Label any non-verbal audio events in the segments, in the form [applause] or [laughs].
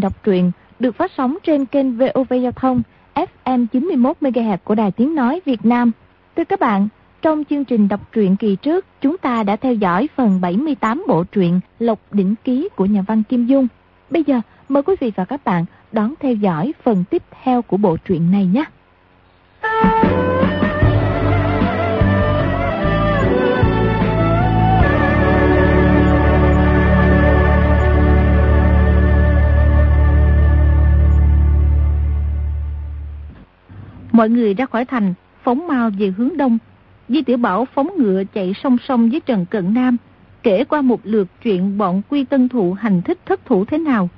trình đọc truyện được phát sóng trên kênh VOV Giao thông FM 91 MHz của Đài Tiếng nói Việt Nam. Thưa các bạn, trong chương trình đọc truyện kỳ trước, chúng ta đã theo dõi phần 78 bộ truyện Lộc đỉnh ký của nhà văn Kim Dung. Bây giờ, mời quý vị và các bạn đón theo dõi phần tiếp theo của bộ truyện này nhé. Mọi người ra khỏi thành, phóng mau về hướng đông. Di Tiểu Bảo phóng ngựa chạy song song với Trần Cận Nam, kể qua một lượt chuyện bọn quy tân thụ hành thích thất thủ thế nào.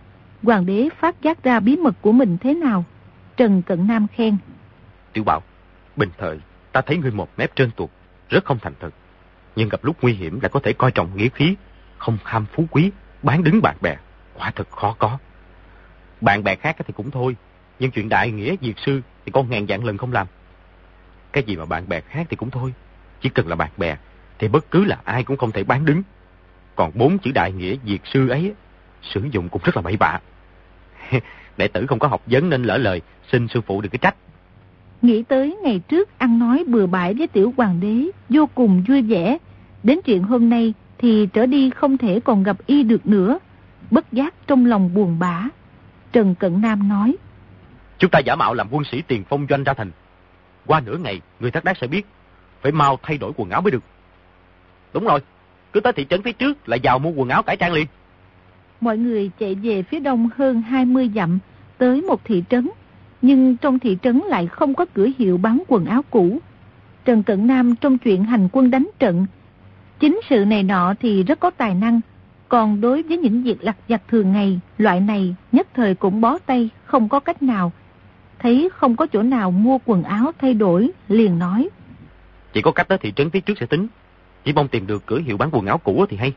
Hoàng đế phát giác ra bí mật của mình thế nào. Trần Cận Nam khen. Tiểu Bảo, bình thời ta thấy ngươi một mép trơn tuột, rất không thành thật. Nhưng gặp lúc nguy hiểm lại có thể coi trọng nghĩa khí, không ham phú quý, bán đứng bạn bè. Quả thật khó có. Bạn bè khác thì cũng thôi, nhưng chuyện đại nghĩa diệt sư thì con ngàn dạng lần không làm. Cái gì mà bạn bè khác thì cũng thôi. Chỉ cần là bạn bè thì bất cứ là ai cũng không thể bán đứng. Còn bốn chữ đại nghĩa diệt sư ấy sử dụng cũng rất là bậy bạ. [laughs] Đệ tử không có học vấn nên lỡ lời, xin sư phụ đừng cái trách. Nghĩ tới ngày trước ăn nói bừa bãi với tiểu hoàng đế, vô cùng vui vẻ. Đến chuyện hôm nay thì trở đi không thể còn gặp y được nữa. Bất giác trong lòng buồn bã. Trần Cận Nam nói. Chúng ta giả mạo làm quân sĩ tiền phong doanh ra thành. Qua nửa ngày, người thất đát sẽ biết. Phải mau thay đổi quần áo mới được. Đúng rồi, cứ tới thị trấn phía trước là vào mua quần áo cải trang liền. Mọi người chạy về phía đông hơn 20 dặm, tới một thị trấn. Nhưng trong thị trấn lại không có cửa hiệu bán quần áo cũ. Trần Cận Nam trong chuyện hành quân đánh trận, chính sự này nọ thì rất có tài năng. Còn đối với những việc lặt vặt thường ngày, loại này nhất thời cũng bó tay, không có cách nào thấy không có chỗ nào mua quần áo thay đổi, liền nói. Chỉ có cách tới thị trấn phía trước sẽ tính. Chỉ mong tìm được cửa hiệu bán quần áo cũ thì hay.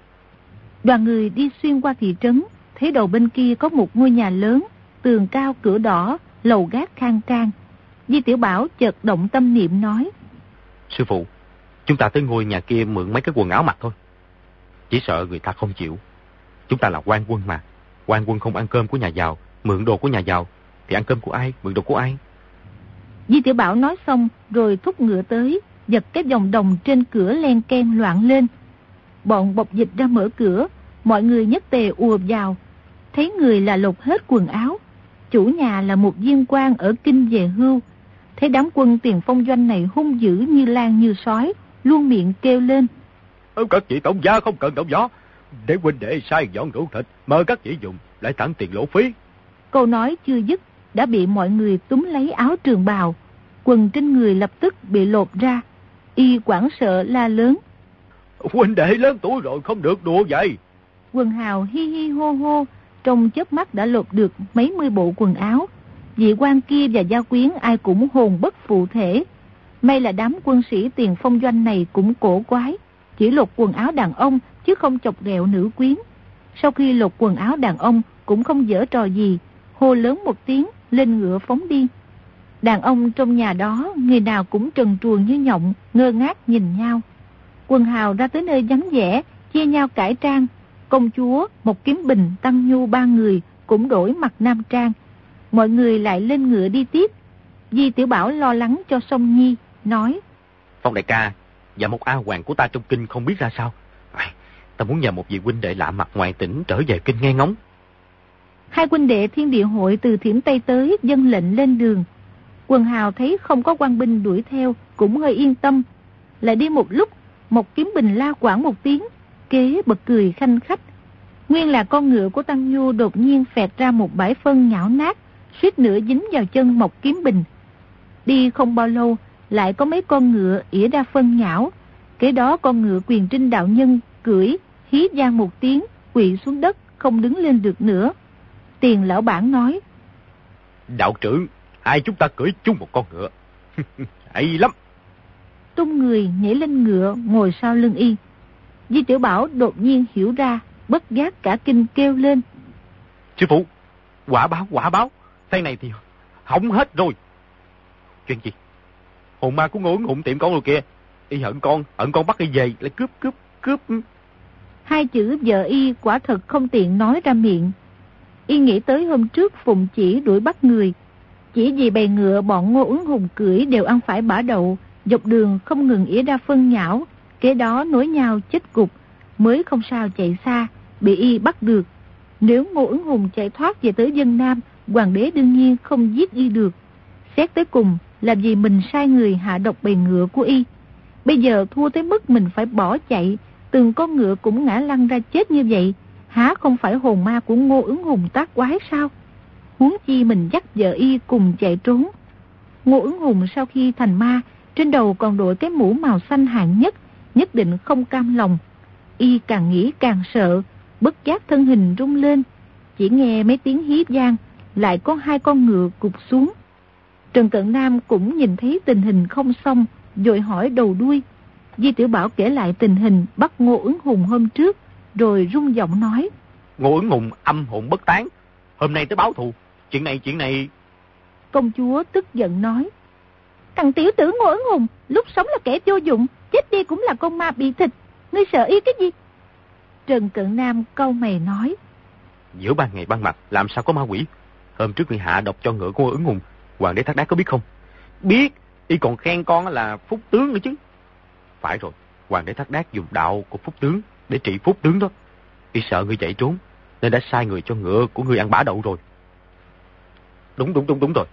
Đoàn người đi xuyên qua thị trấn, thấy đầu bên kia có một ngôi nhà lớn, tường cao cửa đỏ, lầu gác khang trang. Di Tiểu Bảo chợt động tâm niệm nói. Sư phụ, chúng ta tới ngôi nhà kia mượn mấy cái quần áo mặc thôi. Chỉ sợ người ta không chịu. Chúng ta là quan quân mà. Quan quân không ăn cơm của nhà giàu, mượn đồ của nhà giàu thì ăn cơm của ai, mượn đồ của ai? Di Tiểu Bảo nói xong rồi thúc ngựa tới, giật cái vòng đồng trên cửa len ken loạn lên. Bọn bọc dịch ra mở cửa, mọi người nhất tề ùa vào. Thấy người là lột hết quần áo. Chủ nhà là một viên quan ở kinh về hưu. Thấy đám quân tiền phong doanh này hung dữ như lan như sói, luôn miệng kêu lên. Các chị tổng gia không cần động gió. Để huynh đệ sai dọn rượu thịt, mời các chị dùng, lại tặng tiền lỗ phí. Câu nói chưa dứt, đã bị mọi người túm lấy áo trường bào. Quần trên người lập tức bị lột ra. Y quảng sợ la lớn. Huynh đệ lớn tuổi rồi không được đùa vậy. Quần hào hi hi hô hô, trong chớp mắt đã lột được mấy mươi bộ quần áo. Vị quan kia và gia quyến ai cũng hồn bất phụ thể. May là đám quân sĩ tiền phong doanh này cũng cổ quái. Chỉ lột quần áo đàn ông chứ không chọc ghẹo nữ quyến. Sau khi lột quần áo đàn ông cũng không dở trò gì. Hô lớn một tiếng lên ngựa phóng đi. Đàn ông trong nhà đó, người nào cũng trần truồng như nhộng, ngơ ngác nhìn nhau. Quần hào ra tới nơi vắng vẻ, chia nhau cải trang. Công chúa, một kiếm bình, tăng nhu ba người cũng đổi mặt nam trang. Mọi người lại lên ngựa đi tiếp. Di Tiểu Bảo lo lắng cho sông Nhi, nói. Phong đại ca, và một A Hoàng của ta trong kinh không biết ra sao. Ta muốn nhờ một vị huynh đệ lạ mặt ngoài tỉnh trở về kinh nghe ngóng. Hai huynh đệ thiên địa hội từ thiểm Tây tới dân lệnh lên đường. Quần hào thấy không có quan binh đuổi theo, cũng hơi yên tâm. Lại đi một lúc, một kiếm bình la quảng một tiếng, kế bật cười khanh khách. Nguyên là con ngựa của Tăng Nhu đột nhiên phẹt ra một bãi phân nhão nát, suýt nữa dính vào chân một kiếm bình. Đi không bao lâu, lại có mấy con ngựa ỉa ra phân nhão. Kế đó con ngựa quyền trinh đạo nhân cưỡi, hí gian một tiếng, quỵ xuống đất, không đứng lên được nữa. Tiền lão bản nói. Đạo trưởng, hai chúng ta cưỡi chung một con ngựa. [laughs] Hay lắm. Tung người nhảy lên ngựa ngồi sau lưng y. Di tiểu Bảo đột nhiên hiểu ra, bất giác cả kinh kêu lên. Sư phụ, quả báo, quả báo. Tay này thì hỏng hết rồi. Chuyện gì? Hồn ma của ngô ứng hụn tiệm con rồi kìa. Y hận con, hận con bắt y về, lại cướp, cướp, cướp. Hai chữ vợ y quả thật không tiện nói ra miệng. Y nghĩ tới hôm trước Phụng chỉ đuổi bắt người. Chỉ vì bè ngựa bọn ngô ứng hùng cưỡi đều ăn phải bả đậu, dọc đường không ngừng ỉa ra phân nhão, kế đó nối nhau chết cục, mới không sao chạy xa, bị y bắt được. Nếu ngô ứng hùng chạy thoát về tới dân Nam, hoàng đế đương nhiên không giết y được. Xét tới cùng là vì mình sai người hạ độc bầy ngựa của y. Bây giờ thua tới mức mình phải bỏ chạy, từng con ngựa cũng ngã lăn ra chết như vậy, há không phải hồn ma của ngô ứng hùng tác quái sao? Huống chi mình dắt vợ y cùng chạy trốn. Ngô ứng hùng sau khi thành ma, trên đầu còn đội cái mũ màu xanh hạng nhất, nhất định không cam lòng. Y càng nghĩ càng sợ, bất giác thân hình rung lên. Chỉ nghe mấy tiếng hiếp gian, lại có hai con ngựa cục xuống. Trần Cận Nam cũng nhìn thấy tình hình không xong, rồi hỏi đầu đuôi. Di Tiểu Bảo kể lại tình hình bắt Ngô ứng hùng hôm trước, rồi rung giọng nói. Ngô ứng hùng âm hồn bất tán, hôm nay tới báo thù, chuyện này chuyện này... Công chúa tức giận nói. Thằng tiểu tử Ngô ứng hùng, lúc sống là kẻ vô dụng, chết đi cũng là con ma bị thịt, ngươi sợ y cái gì? Trần Cận Nam câu mày nói. Giữa ban ngày ban mặt, làm sao có ma quỷ? Hôm trước người hạ độc cho ngựa của ứng hùng, hoàng đế thác đá có biết không? Biết, y còn khen con là phúc tướng nữa chứ. Phải rồi, hoàng đế thác đát dùng đạo của phúc tướng để trị phúc tướng đó. Y sợ người chạy trốn, nên đã sai người cho ngựa của người ăn bả đậu rồi. Đúng đúng đúng đúng rồi.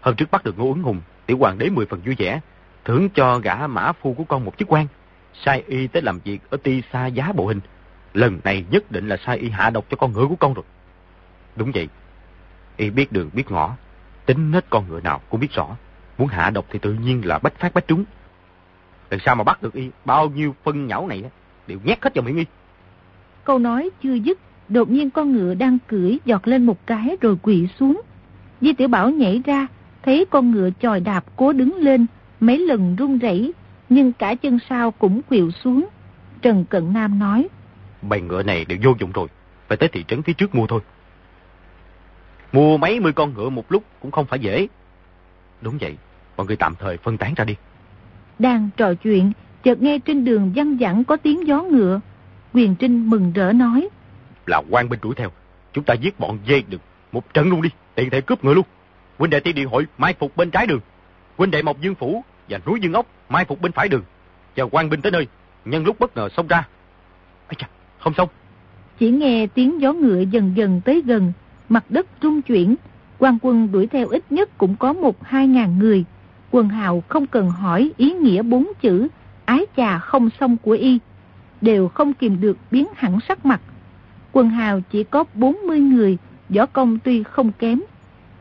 Hôm trước bắt được Ngô ứng hùng, tiểu hoàng đế mười phần vui vẻ, thưởng cho gã mã phu của con một chức quan, sai y tới làm việc ở ti xa giá bộ hình. Lần này nhất định là sai y hạ độc cho con ngựa của con rồi. Đúng vậy. Y biết đường biết ngõ, tính nết con ngựa nào cũng biết rõ. Muốn hạ độc thì tự nhiên là bách phát bách trúng. Lần sao mà bắt được y, bao nhiêu phân nhão này đều nhét hết vào miệng y. Câu nói chưa dứt, đột nhiên con ngựa đang cưỡi giọt lên một cái rồi quỵ xuống. Di Tiểu Bảo nhảy ra, thấy con ngựa chòi đạp cố đứng lên, mấy lần run rẩy nhưng cả chân sau cũng quỵu xuống. Trần Cận Nam nói. Bầy ngựa này đều vô dụng rồi, phải tới thị trấn phía trước mua thôi. Mua mấy mươi con ngựa một lúc cũng không phải dễ. Đúng vậy, mọi người tạm thời phân tán ra đi. Đang trò chuyện, chợt nghe trên đường văng vẳng có tiếng gió ngựa. Quyền Trinh mừng rỡ nói. Là quan binh đuổi theo, chúng ta giết bọn dê được một trận luôn đi, tiện thể cướp ngựa luôn. Huynh đệ tiên điện hội mai phục bên trái đường. Huynh đệ Mộc Dương Phủ và núi Dương Ốc mai phục bên phải đường. Chờ quan binh tới nơi, nhân lúc bất ngờ xông ra. Ây chà, không xong. Chỉ nghe tiếng gió ngựa dần dần tới gần, mặt đất rung chuyển. quan quân đuổi theo ít nhất cũng có một hai ngàn người. Quần hào không cần hỏi ý nghĩa bốn chữ ái chà không xong của y. Đều không kìm được biến hẳn sắc mặt. Quần hào chỉ có 40 người, võ công tuy không kém.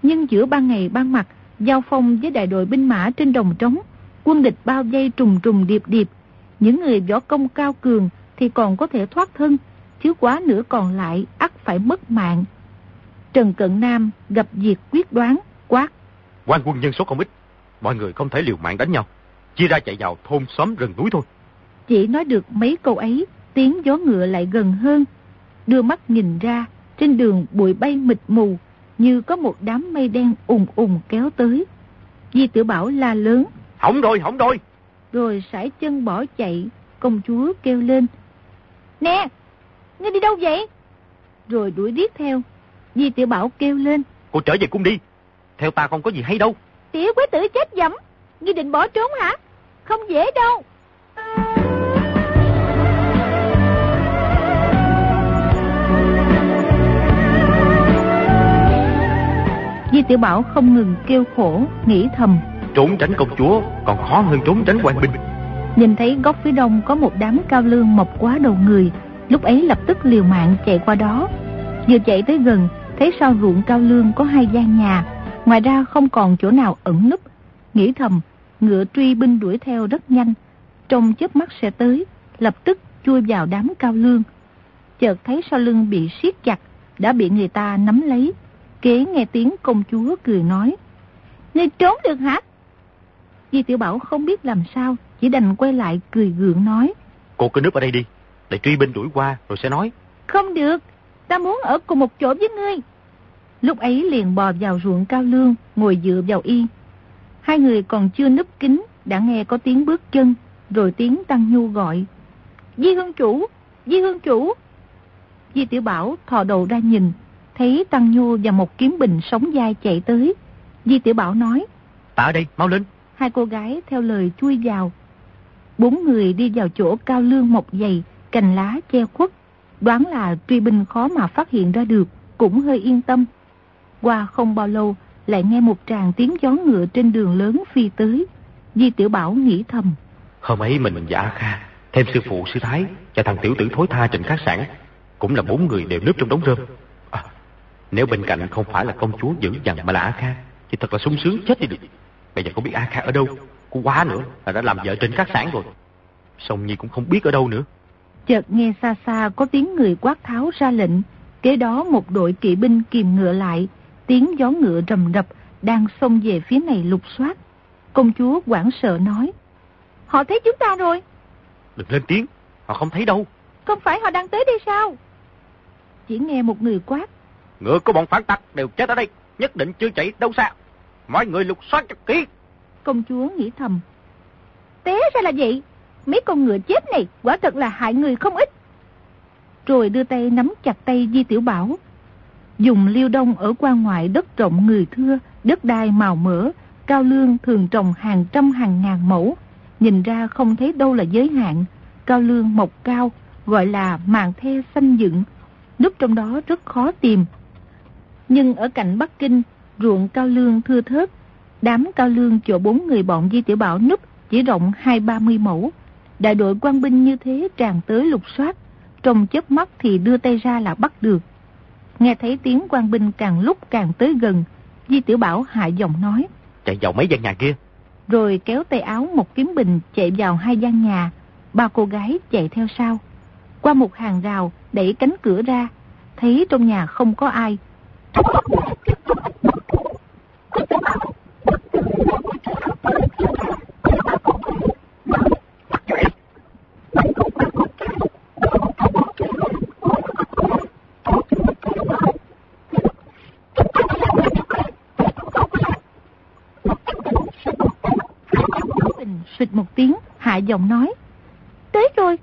Nhưng giữa ban ngày ban mặt, giao phong với đại đội binh mã trên đồng trống, quân địch bao dây trùng trùng điệp điệp. Những người võ công cao cường thì còn có thể thoát thân, chứ quá nữa còn lại ắt phải mất mạng. Trần Cận Nam gặp việc quyết đoán, quát. quan quân nhân số không ít, mọi người không thể liều mạng đánh nhau, chia ra chạy vào thôn xóm rừng núi thôi. Chỉ nói được mấy câu ấy, tiếng gió ngựa lại gần hơn. Đưa mắt nhìn ra, trên đường bụi bay mịt mù, như có một đám mây đen ùng ùng kéo tới. Di tử Bảo la lớn. Hỏng rồi, hỏng rồi. Rồi sải chân bỏ chạy, công chúa kêu lên. Nè, ngươi đi đâu vậy? Rồi đuổi điết theo. Di tiểu Bảo kêu lên. Cô trở về cung đi, theo ta không có gì hay đâu. Tiểu quế tử chết dẫm, ngươi định bỏ trốn hả? Không dễ đâu. Di Tiểu Bảo không ngừng kêu khổ, nghĩ thầm. Trốn tránh công chúa còn khó hơn trốn tránh quan binh. Nhìn thấy góc phía đông có một đám cao lương mọc quá đầu người, lúc ấy lập tức liều mạng chạy qua đó. Vừa chạy tới gần, thấy sau ruộng cao lương có hai gian nhà, ngoài ra không còn chỗ nào ẩn núp. Nghĩ thầm, ngựa truy binh đuổi theo rất nhanh, trong chớp mắt sẽ tới, lập tức chui vào đám cao lương. Chợt thấy sau lưng bị siết chặt, đã bị người ta nắm lấy, Kế nghe tiếng công chúa cười nói. Ngươi trốn được hả? Di Tiểu Bảo không biết làm sao, chỉ đành quay lại cười gượng nói. Cô cứ núp ở đây đi, để truy binh đuổi qua rồi sẽ nói. Không được, ta muốn ở cùng một chỗ với ngươi. Lúc ấy liền bò vào ruộng cao lương, ngồi dựa vào y. Hai người còn chưa núp kính, đã nghe có tiếng bước chân, rồi tiếng Tăng Nhu gọi. Di Hương Chủ, Di Hương Chủ. Di Tiểu Bảo thò đầu ra nhìn, thấy Tăng Nhu và một kiếm bình sống dai chạy tới. Di Tiểu Bảo nói. Ta ở đây, mau lên. Hai cô gái theo lời chui vào. Bốn người đi vào chỗ cao lương mọc dày, cành lá che khuất. Đoán là truy binh khó mà phát hiện ra được, cũng hơi yên tâm. Qua không bao lâu, lại nghe một tràng tiếng gió ngựa trên đường lớn phi tới. Di Tiểu Bảo nghĩ thầm. Hôm ấy mình và A Kha, thêm sư phụ sư Thái và thằng tiểu tử thối tha trên khách sạn, cũng là bốn người đều núp trong đống rơm. À, nếu bên cạnh không phải là công chúa dữ dằn mà là A Kha, thì thật là sung sướng chết đi được. Bây giờ không biết A Kha ở đâu, cô quá nữa là đã làm vợ trên khách sạn rồi. Song Nhi cũng không biết ở đâu nữa. Chợt nghe xa xa có tiếng người quát tháo ra lệnh, kế đó một đội kỵ binh kìm ngựa lại, tiếng gió ngựa rầm rập đang xông về phía này lục soát. Công chúa quảng sợ nói, họ thấy chúng ta rồi. Đừng lên tiếng, họ không thấy đâu. Không phải họ đang tới đây sao? Chỉ nghe một người quát. Ngựa của bọn phản tặc đều chết ở đây, nhất định chưa chạy đâu xa. Mọi người lục soát cho kỹ. Công chúa nghĩ thầm. Té ra là vậy, mấy con ngựa chết này quả thật là hại người không ít. Rồi đưa tay nắm chặt tay Di Tiểu Bảo. Dùng liêu đông ở quan ngoại đất rộng người thưa, đất đai màu mỡ, cao lương thường trồng hàng trăm hàng ngàn mẫu. Nhìn ra không thấy đâu là giới hạn. Cao lương mọc cao, gọi là màng the xanh dựng. Núp trong đó rất khó tìm. Nhưng ở cạnh Bắc Kinh, ruộng cao lương thưa thớt. Đám cao lương chỗ bốn người bọn Di Tiểu Bảo núp chỉ rộng hai ba mươi mẫu. Đại đội quan binh như thế tràn tới lục soát. Trong chớp mắt thì đưa tay ra là bắt được. Nghe thấy tiếng quan binh càng lúc càng tới gần, Di Tiểu Bảo hạ giọng nói. Chạy vào mấy gian nhà kia. Rồi kéo tay áo một kiếm bình chạy vào hai gian nhà. Ba cô gái chạy theo sau. Qua một hàng rào, đẩy cánh cửa ra. Thấy trong nhà không có ai. Hạ giọng nói. Tới rồi.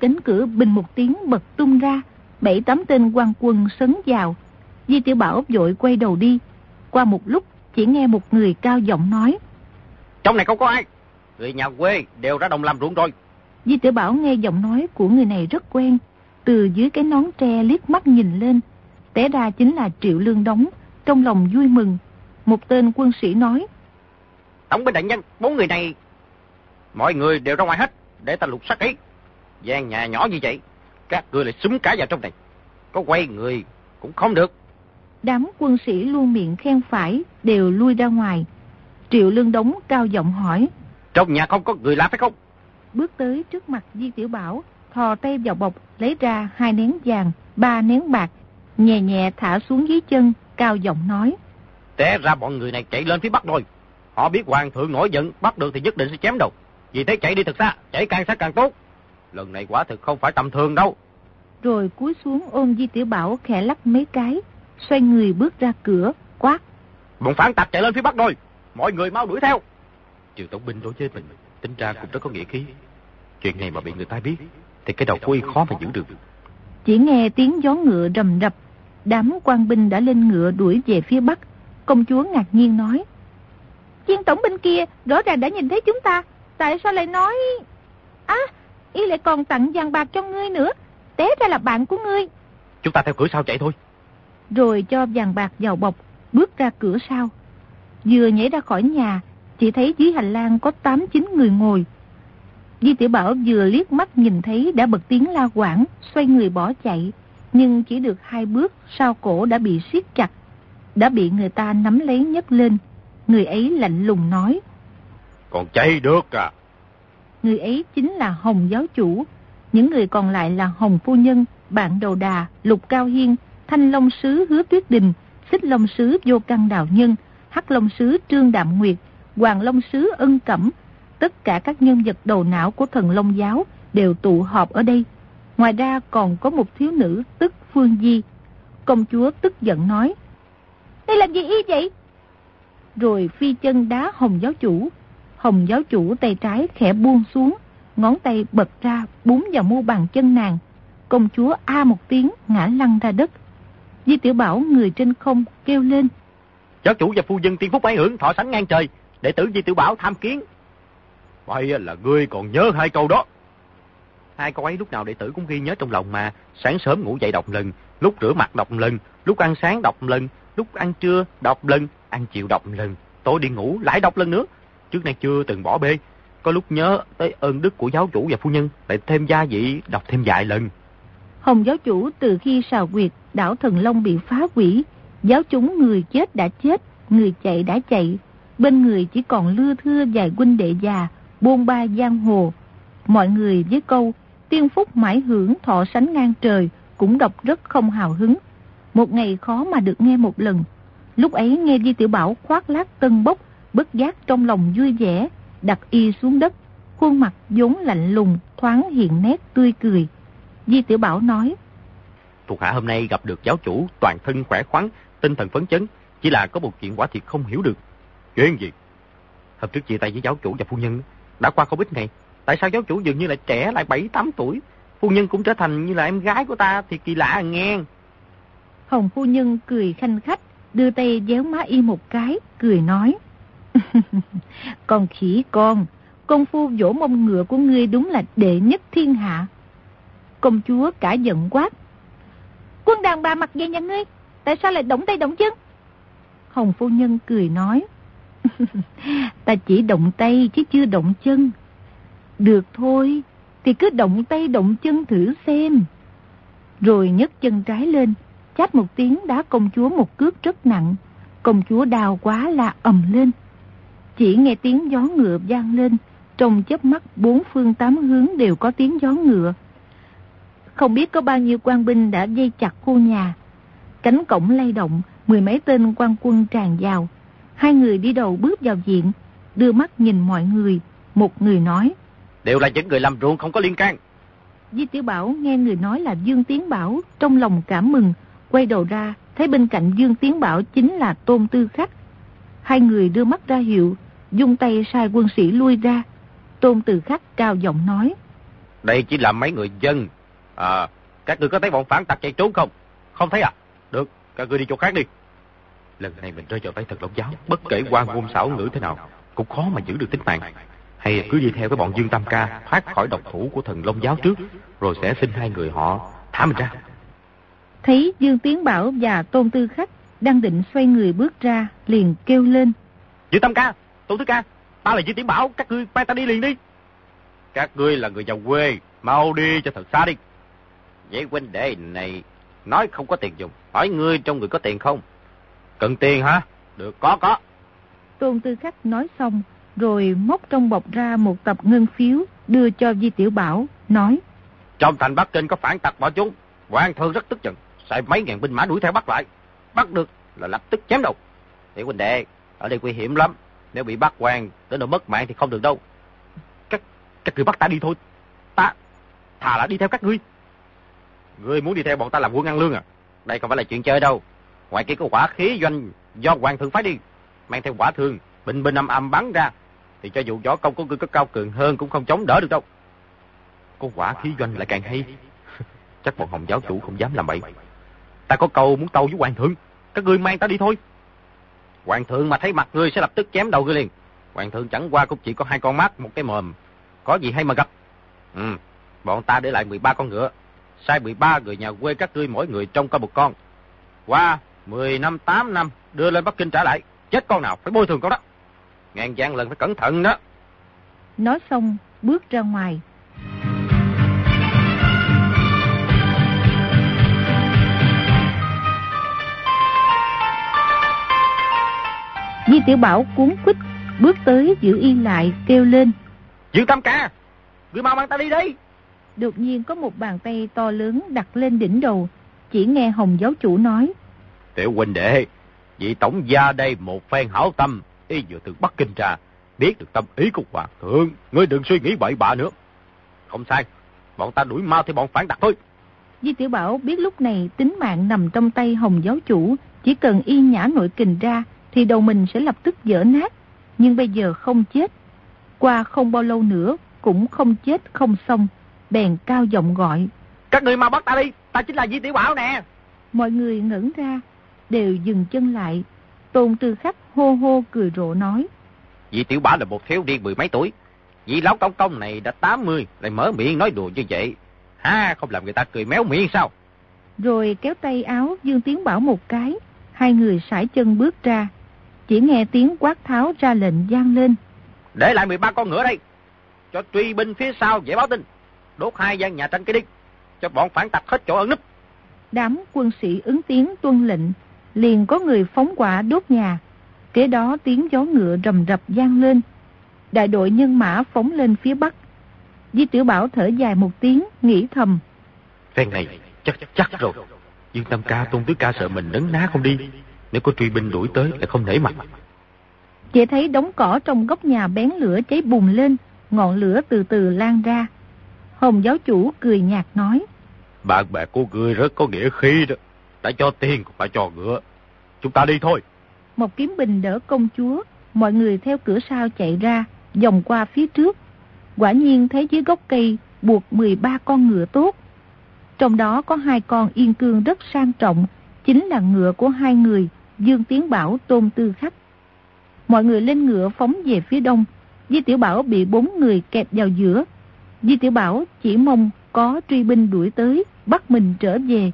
Cánh cửa bình một tiếng bật tung ra, bảy tám tên quan quân sấn vào. Di Tiểu Bảo vội quay đầu đi. Qua một lúc, chỉ nghe một người cao giọng nói. Trong này không có ai. Người nhà quê đều ra đồng làm ruộng rồi. Di Tiểu Bảo nghe giọng nói của người này rất quen. Từ dưới cái nón tre liếc mắt nhìn lên. Té ra chính là Triệu Lương Đống, trong lòng vui mừng. Một tên quân sĩ nói. Tổng binh đại nhân, bốn người này... Mọi người đều ra ngoài hết, để ta lục soát kỹ. gian nhà nhỏ như vậy, các người lại súng cả vào trong này. Có quay người cũng không được. Đám quân sĩ luôn miệng khen phải, đều lui ra ngoài. Triệu Lương Đống cao giọng hỏi. Trong nhà không có người lạ phải không? Bước tới trước mặt Di Tiểu Bảo, thò tay vào bọc, lấy ra hai nén vàng, ba nén bạc, nhẹ nhẹ thả xuống dưới chân, cao giọng nói. Té ra bọn người này chạy lên phía bắc rồi. Họ biết hoàng thượng nổi giận, bắt được thì nhất định sẽ chém đầu. Vì thế chạy đi thật xa, chạy càng xa càng tốt. Lần này quả thực không phải tầm thường đâu. Rồi cúi xuống ôm Di Tiểu Bảo khẽ lắc mấy cái, xoay người bước ra cửa, quát. Bọn phản tặc chạy lên phía bắc rồi, mọi người mau đuổi theo. Trừ tổng binh đối với mình, tính ra cũng rất có nghĩa khí. Chuyện này mà bị người ta biết, thì cái đầu của y khó mà giữ được. Chỉ nghe tiếng gió ngựa rầm rập, đám quan binh đã lên ngựa đuổi về phía bắc. Công chúa ngạc nhiên nói. Chiên tổng binh kia rõ ràng đã nhìn thấy chúng ta, tại sao lại nói... À, y lại còn tặng vàng bạc cho ngươi nữa, té ra là bạn của ngươi. Chúng ta theo cửa sau chạy thôi. Rồi cho vàng bạc vào bọc, bước ra cửa sau. Vừa nhảy ra khỏi nhà, chỉ thấy dưới hành lang có 8-9 người ngồi. Di Tiểu Bảo vừa liếc mắt nhìn thấy đã bật tiếng la quảng, xoay người bỏ chạy. Nhưng chỉ được hai bước, sau cổ đã bị siết chặt. Đã bị người ta nắm lấy nhấc lên. Người ấy lạnh lùng nói. Còn chạy được à? Người ấy chính là Hồng giáo chủ. Những người còn lại là Hồng Phu Nhân, Bạn Đầu Đà, Lục Cao Hiên, Thanh Long Sứ Hứa Tuyết Đình, Xích Long Sứ Vô Căn Đào Nhân, Hắc Long Sứ Trương Đạm Nguyệt, Hoàng Long Sứ Ân Cẩm. Tất cả các nhân vật đầu não của thần Long Giáo đều tụ họp ở đây. Ngoài ra còn có một thiếu nữ tức Phương Di. Công chúa tức giận nói. Đây làm gì y vậy? Rồi phi chân đá Hồng giáo chủ. Hồng giáo chủ tay trái khẽ buông xuống, ngón tay bật ra búng vào mu bàn chân nàng. Công chúa a một tiếng ngã lăn ra đất. Di Tiểu Bảo người trên không kêu lên. Giáo chủ và phu dân tiên phúc bái hưởng thọ sánh ngang trời, đệ tử Di Tiểu Bảo tham kiến. Vậy là ngươi còn nhớ hai câu đó. Hai câu ấy lúc nào đệ tử cũng ghi nhớ trong lòng mà, sáng sớm ngủ dậy đọc lần, lúc rửa mặt đọc lần, lúc ăn sáng đọc lần, lúc ăn trưa đọc lần, ăn chiều đọc lần, tối đi ngủ lại đọc lần nữa. Trước nay chưa từng bỏ bê, có lúc nhớ tới ơn đức của giáo chủ và phu nhân, lại thêm gia vị đọc thêm vài lần. Hồng giáo chủ từ khi sào quyệt, đảo Thần Long bị phá quỷ giáo chúng người chết đã chết, người chạy đã chạy, bên người chỉ còn lưa thưa vài huynh đệ già, buôn ba giang hồ. Mọi người với câu, tiên phúc mãi hưởng thọ sánh ngang trời, cũng đọc rất không hào hứng. Một ngày khó mà được nghe một lần. Lúc ấy nghe Di Tiểu Bảo khoác lác tân bốc, bất giác trong lòng vui vẻ, đặt y xuống đất, khuôn mặt vốn lạnh lùng, thoáng hiện nét tươi cười. Di Tiểu Bảo nói, Thuộc hạ hôm nay gặp được giáo chủ toàn thân khỏe khoắn, tinh thần phấn chấn, chỉ là có một chuyện quả thiệt không hiểu được. Chuyện gì? Hôm trước chia tay với giáo chủ và phu nhân, đã qua không ít ngày. Tại sao giáo chủ dường như là trẻ lại 7-8 tuổi? Phu nhân cũng trở thành như là em gái của ta thì kỳ lạ nghe. Hồng phu nhân cười khanh khách, đưa tay déo má y một cái, cười nói. [laughs] con khỉ con, công phu vỗ mông ngựa của ngươi đúng là đệ nhất thiên hạ. Công chúa cả giận quát. Quân đàn bà mặc dây nhà ngươi, tại sao lại động tay động chân? Hồng phu nhân cười nói. [laughs] ta chỉ động tay chứ chưa động chân. Được thôi, thì cứ động tay động chân thử xem. Rồi nhấc chân trái lên, chát một tiếng đá công chúa một cước rất nặng. Công chúa đào quá là ầm lên. Chỉ nghe tiếng gió ngựa vang lên, trong chớp mắt bốn phương tám hướng đều có tiếng gió ngựa. Không biết có bao nhiêu quan binh đã dây chặt khu nhà. Cánh cổng lay động, mười mấy tên quan quân tràn vào. Hai người đi đầu bước vào viện, đưa mắt nhìn mọi người. Một người nói. Đều là những người làm ruộng không có liên can. Di Tiểu Bảo nghe người nói là Dương Tiến Bảo, trong lòng cảm mừng, quay đầu ra, thấy bên cạnh Dương Tiến Bảo chính là Tôn Tư Khắc. Hai người đưa mắt ra hiệu, dung tay sai quân sĩ lui ra. Tôn Tư Khắc cao giọng nói. Đây chỉ là mấy người dân. À, các người có thấy bọn phản tặc chạy trốn không? Không thấy à? Được, các người đi chỗ khác đi. Lần này mình rơi vào tay thật Long giáo, bất kể quan ngôn xảo ngữ thế nào, cũng khó mà giữ được tính mạng. Hay cứ đi theo cái bọn Dương Tam Ca thoát khỏi độc thủ của thần Long giáo trước, rồi sẽ xin hai người họ thả mình ra. Thấy Dương Tiến Bảo và Tôn Tư Khắc đang định xoay người bước ra, liền kêu lên. Dương Tam Ca, Tôn Tư Ca, ta là Dương Tiến Bảo, các ngươi mang ta đi liền đi. Các ngươi là người giàu quê, mau đi cho thật xa đi. Vậy huynh đệ này nói không có tiền dùng, hỏi ngươi trong người có tiền không? Cần tiền hả? Được, có, có. Tôn Tư Khắc nói xong, rồi móc trong bọc ra một tập ngân phiếu, đưa cho Di Tiểu Bảo, nói. Trong thành Bắc Kinh có phản tặc bỏ chúng, quan thương rất tức giận, sai mấy ngàn binh mã đuổi theo bắt lại. Bắt được là lập tức chém đầu. Tiểu huynh đệ, ở đây nguy hiểm lắm, nếu bị bắt quan, tới nỗi mất mạng thì không được đâu. Các, các người bắt ta đi thôi, ta, thà là đi theo các ngươi. Ngươi muốn đi theo bọn ta làm quân ăn lương à? Đây không phải là chuyện chơi đâu. Ngoài kia có quả khí doanh do hoàng thượng phái đi, mang theo quả thương, bình bình âm âm bắn ra, thì cho dù võ công của ngươi có cao cường hơn cũng không chống đỡ được đâu. Có quả khí doanh lại càng hay. [laughs] Chắc bọn hồng giáo chủ không dám làm bậy. Ta có câu muốn tâu với hoàng thượng, các ngươi mang ta đi thôi. Hoàng thượng mà thấy mặt ngươi sẽ lập tức chém đầu ngươi liền. Hoàng thượng chẳng qua cũng chỉ có hai con mắt, một cái mồm. Có gì hay mà gặp. Ừ, bọn ta để lại 13 con ngựa. Sai 13 người nhà quê các ngươi mỗi người trông có một con. Qua 10 năm 8 năm đưa lên Bắc Kinh trả lại. Chết con nào phải bồi thường con đó. Ngàn vạn lần phải cẩn thận đó. Nói xong, bước ra ngoài. Di Tiểu Bảo cuốn quýt bước tới giữ yên lại kêu lên. Dương Tam Ca, ngươi mau mang ta đi đi. Đột nhiên có một bàn tay to lớn đặt lên đỉnh đầu, chỉ nghe Hồng giáo chủ nói. Tiểu huynh đệ, vị tổng gia đây một phen hảo tâm, y vừa từ Bắc Kinh ra, biết được tâm ý của Hoàng thượng, ngươi đừng suy nghĩ bậy bạ nữa. Không sai, bọn ta đuổi mau theo bọn phản đặt thôi. Di Tiểu Bảo biết lúc này tính mạng nằm trong tay Hồng giáo chủ, chỉ cần y nhả nội kình ra thì đầu mình sẽ lập tức dở nát. Nhưng bây giờ không chết. Qua không bao lâu nữa cũng không chết không xong. Bèn cao giọng gọi. Các người mau bắt ta đi, ta chính là Di Tiểu Bảo nè. Mọi người ngẩn ra, đều dừng chân lại. Tôn Tư Khách hô hô cười rộ nói. Vị tiểu bảo là một thiếu niên mười mấy tuổi. Vị lão công công này đã 80, lại mở miệng nói đùa như vậy. Ha, không làm người ta cười méo miệng sao? Rồi kéo tay áo Dương Tiến Bảo một cái, hai người sải chân bước ra. Chỉ nghe tiếng quát tháo ra lệnh gian lên. Để lại 13 con ngựa đây, cho truy binh phía sau dễ báo tin. Đốt hai gian nhà tranh cái đi, cho bọn phản tặc hết chỗ ẩn núp. Đám quân sĩ ứng tiếng tuân lệnh, liền có người phóng quả đốt nhà. Kế đó tiếng gió ngựa rầm rập gian lên. Đại đội nhân mã phóng lên phía bắc. Di Tiểu Bảo thở dài một tiếng, nghĩ thầm. Phen này chắc chắc rồi. Dương Tam Ca, Tôn Tứ Ca sợ mình nấn ná không đi. Nếu có truy binh đuổi tới lại không nể mặt. Chỉ thấy đống cỏ trong góc nhà bén lửa cháy bùng lên, ngọn lửa từ từ lan ra. Hồng giáo chủ cười nhạt nói. Bạn bè của ngươi rất có nghĩa khí đó. Đã cho tiền cũng phải cho ngựa. Chúng ta đi thôi. Một kiếm bình đỡ công chúa. Mọi người theo cửa sau chạy ra, vòng qua phía trước. Quả nhiên thấy dưới gốc cây buộc 13 con ngựa tốt. Trong đó có hai con yên cương rất sang trọng, chính là ngựa của hai người, Dương Tiến Bảo, Tôn Tư Khách. Mọi người lên ngựa phóng về phía đông, Di Tiểu Bảo bị bốn người kẹp vào giữa. Di Tiểu Bảo chỉ mong có truy binh đuổi tới, bắt mình trở về.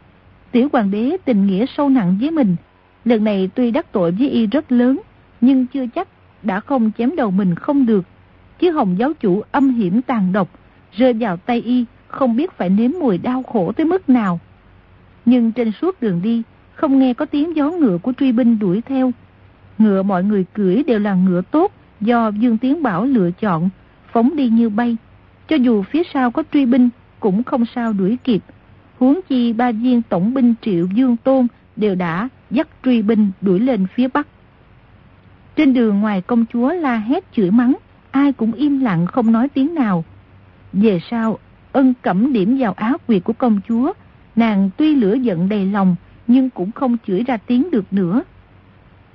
Tiểu hoàng đế tình nghĩa sâu nặng với mình. Lần này tuy đắc tội với y rất lớn, nhưng chưa chắc đã không chém đầu mình không được. Chứ hồng giáo chủ âm hiểm tàn độc, rơi vào tay y, không biết phải nếm mùi đau khổ tới mức nào. Nhưng trên suốt đường đi, không nghe có tiếng gió ngựa của truy binh đuổi theo. Ngựa mọi người cưỡi đều là ngựa tốt do Dương Tiến Bảo lựa chọn, phóng đi như bay. Cho dù phía sau có truy binh, cũng không sao đuổi kịp. Huống chi ba viên tổng binh triệu Dương Tôn đều đã dắt truy binh đuổi lên phía Bắc. Trên đường ngoài công chúa la hét chửi mắng, ai cũng im lặng không nói tiếng nào. Về sau, ân cẩm điểm vào áo quyệt của công chúa, nàng tuy lửa giận đầy lòng, nhưng cũng không chửi ra tiếng được nữa.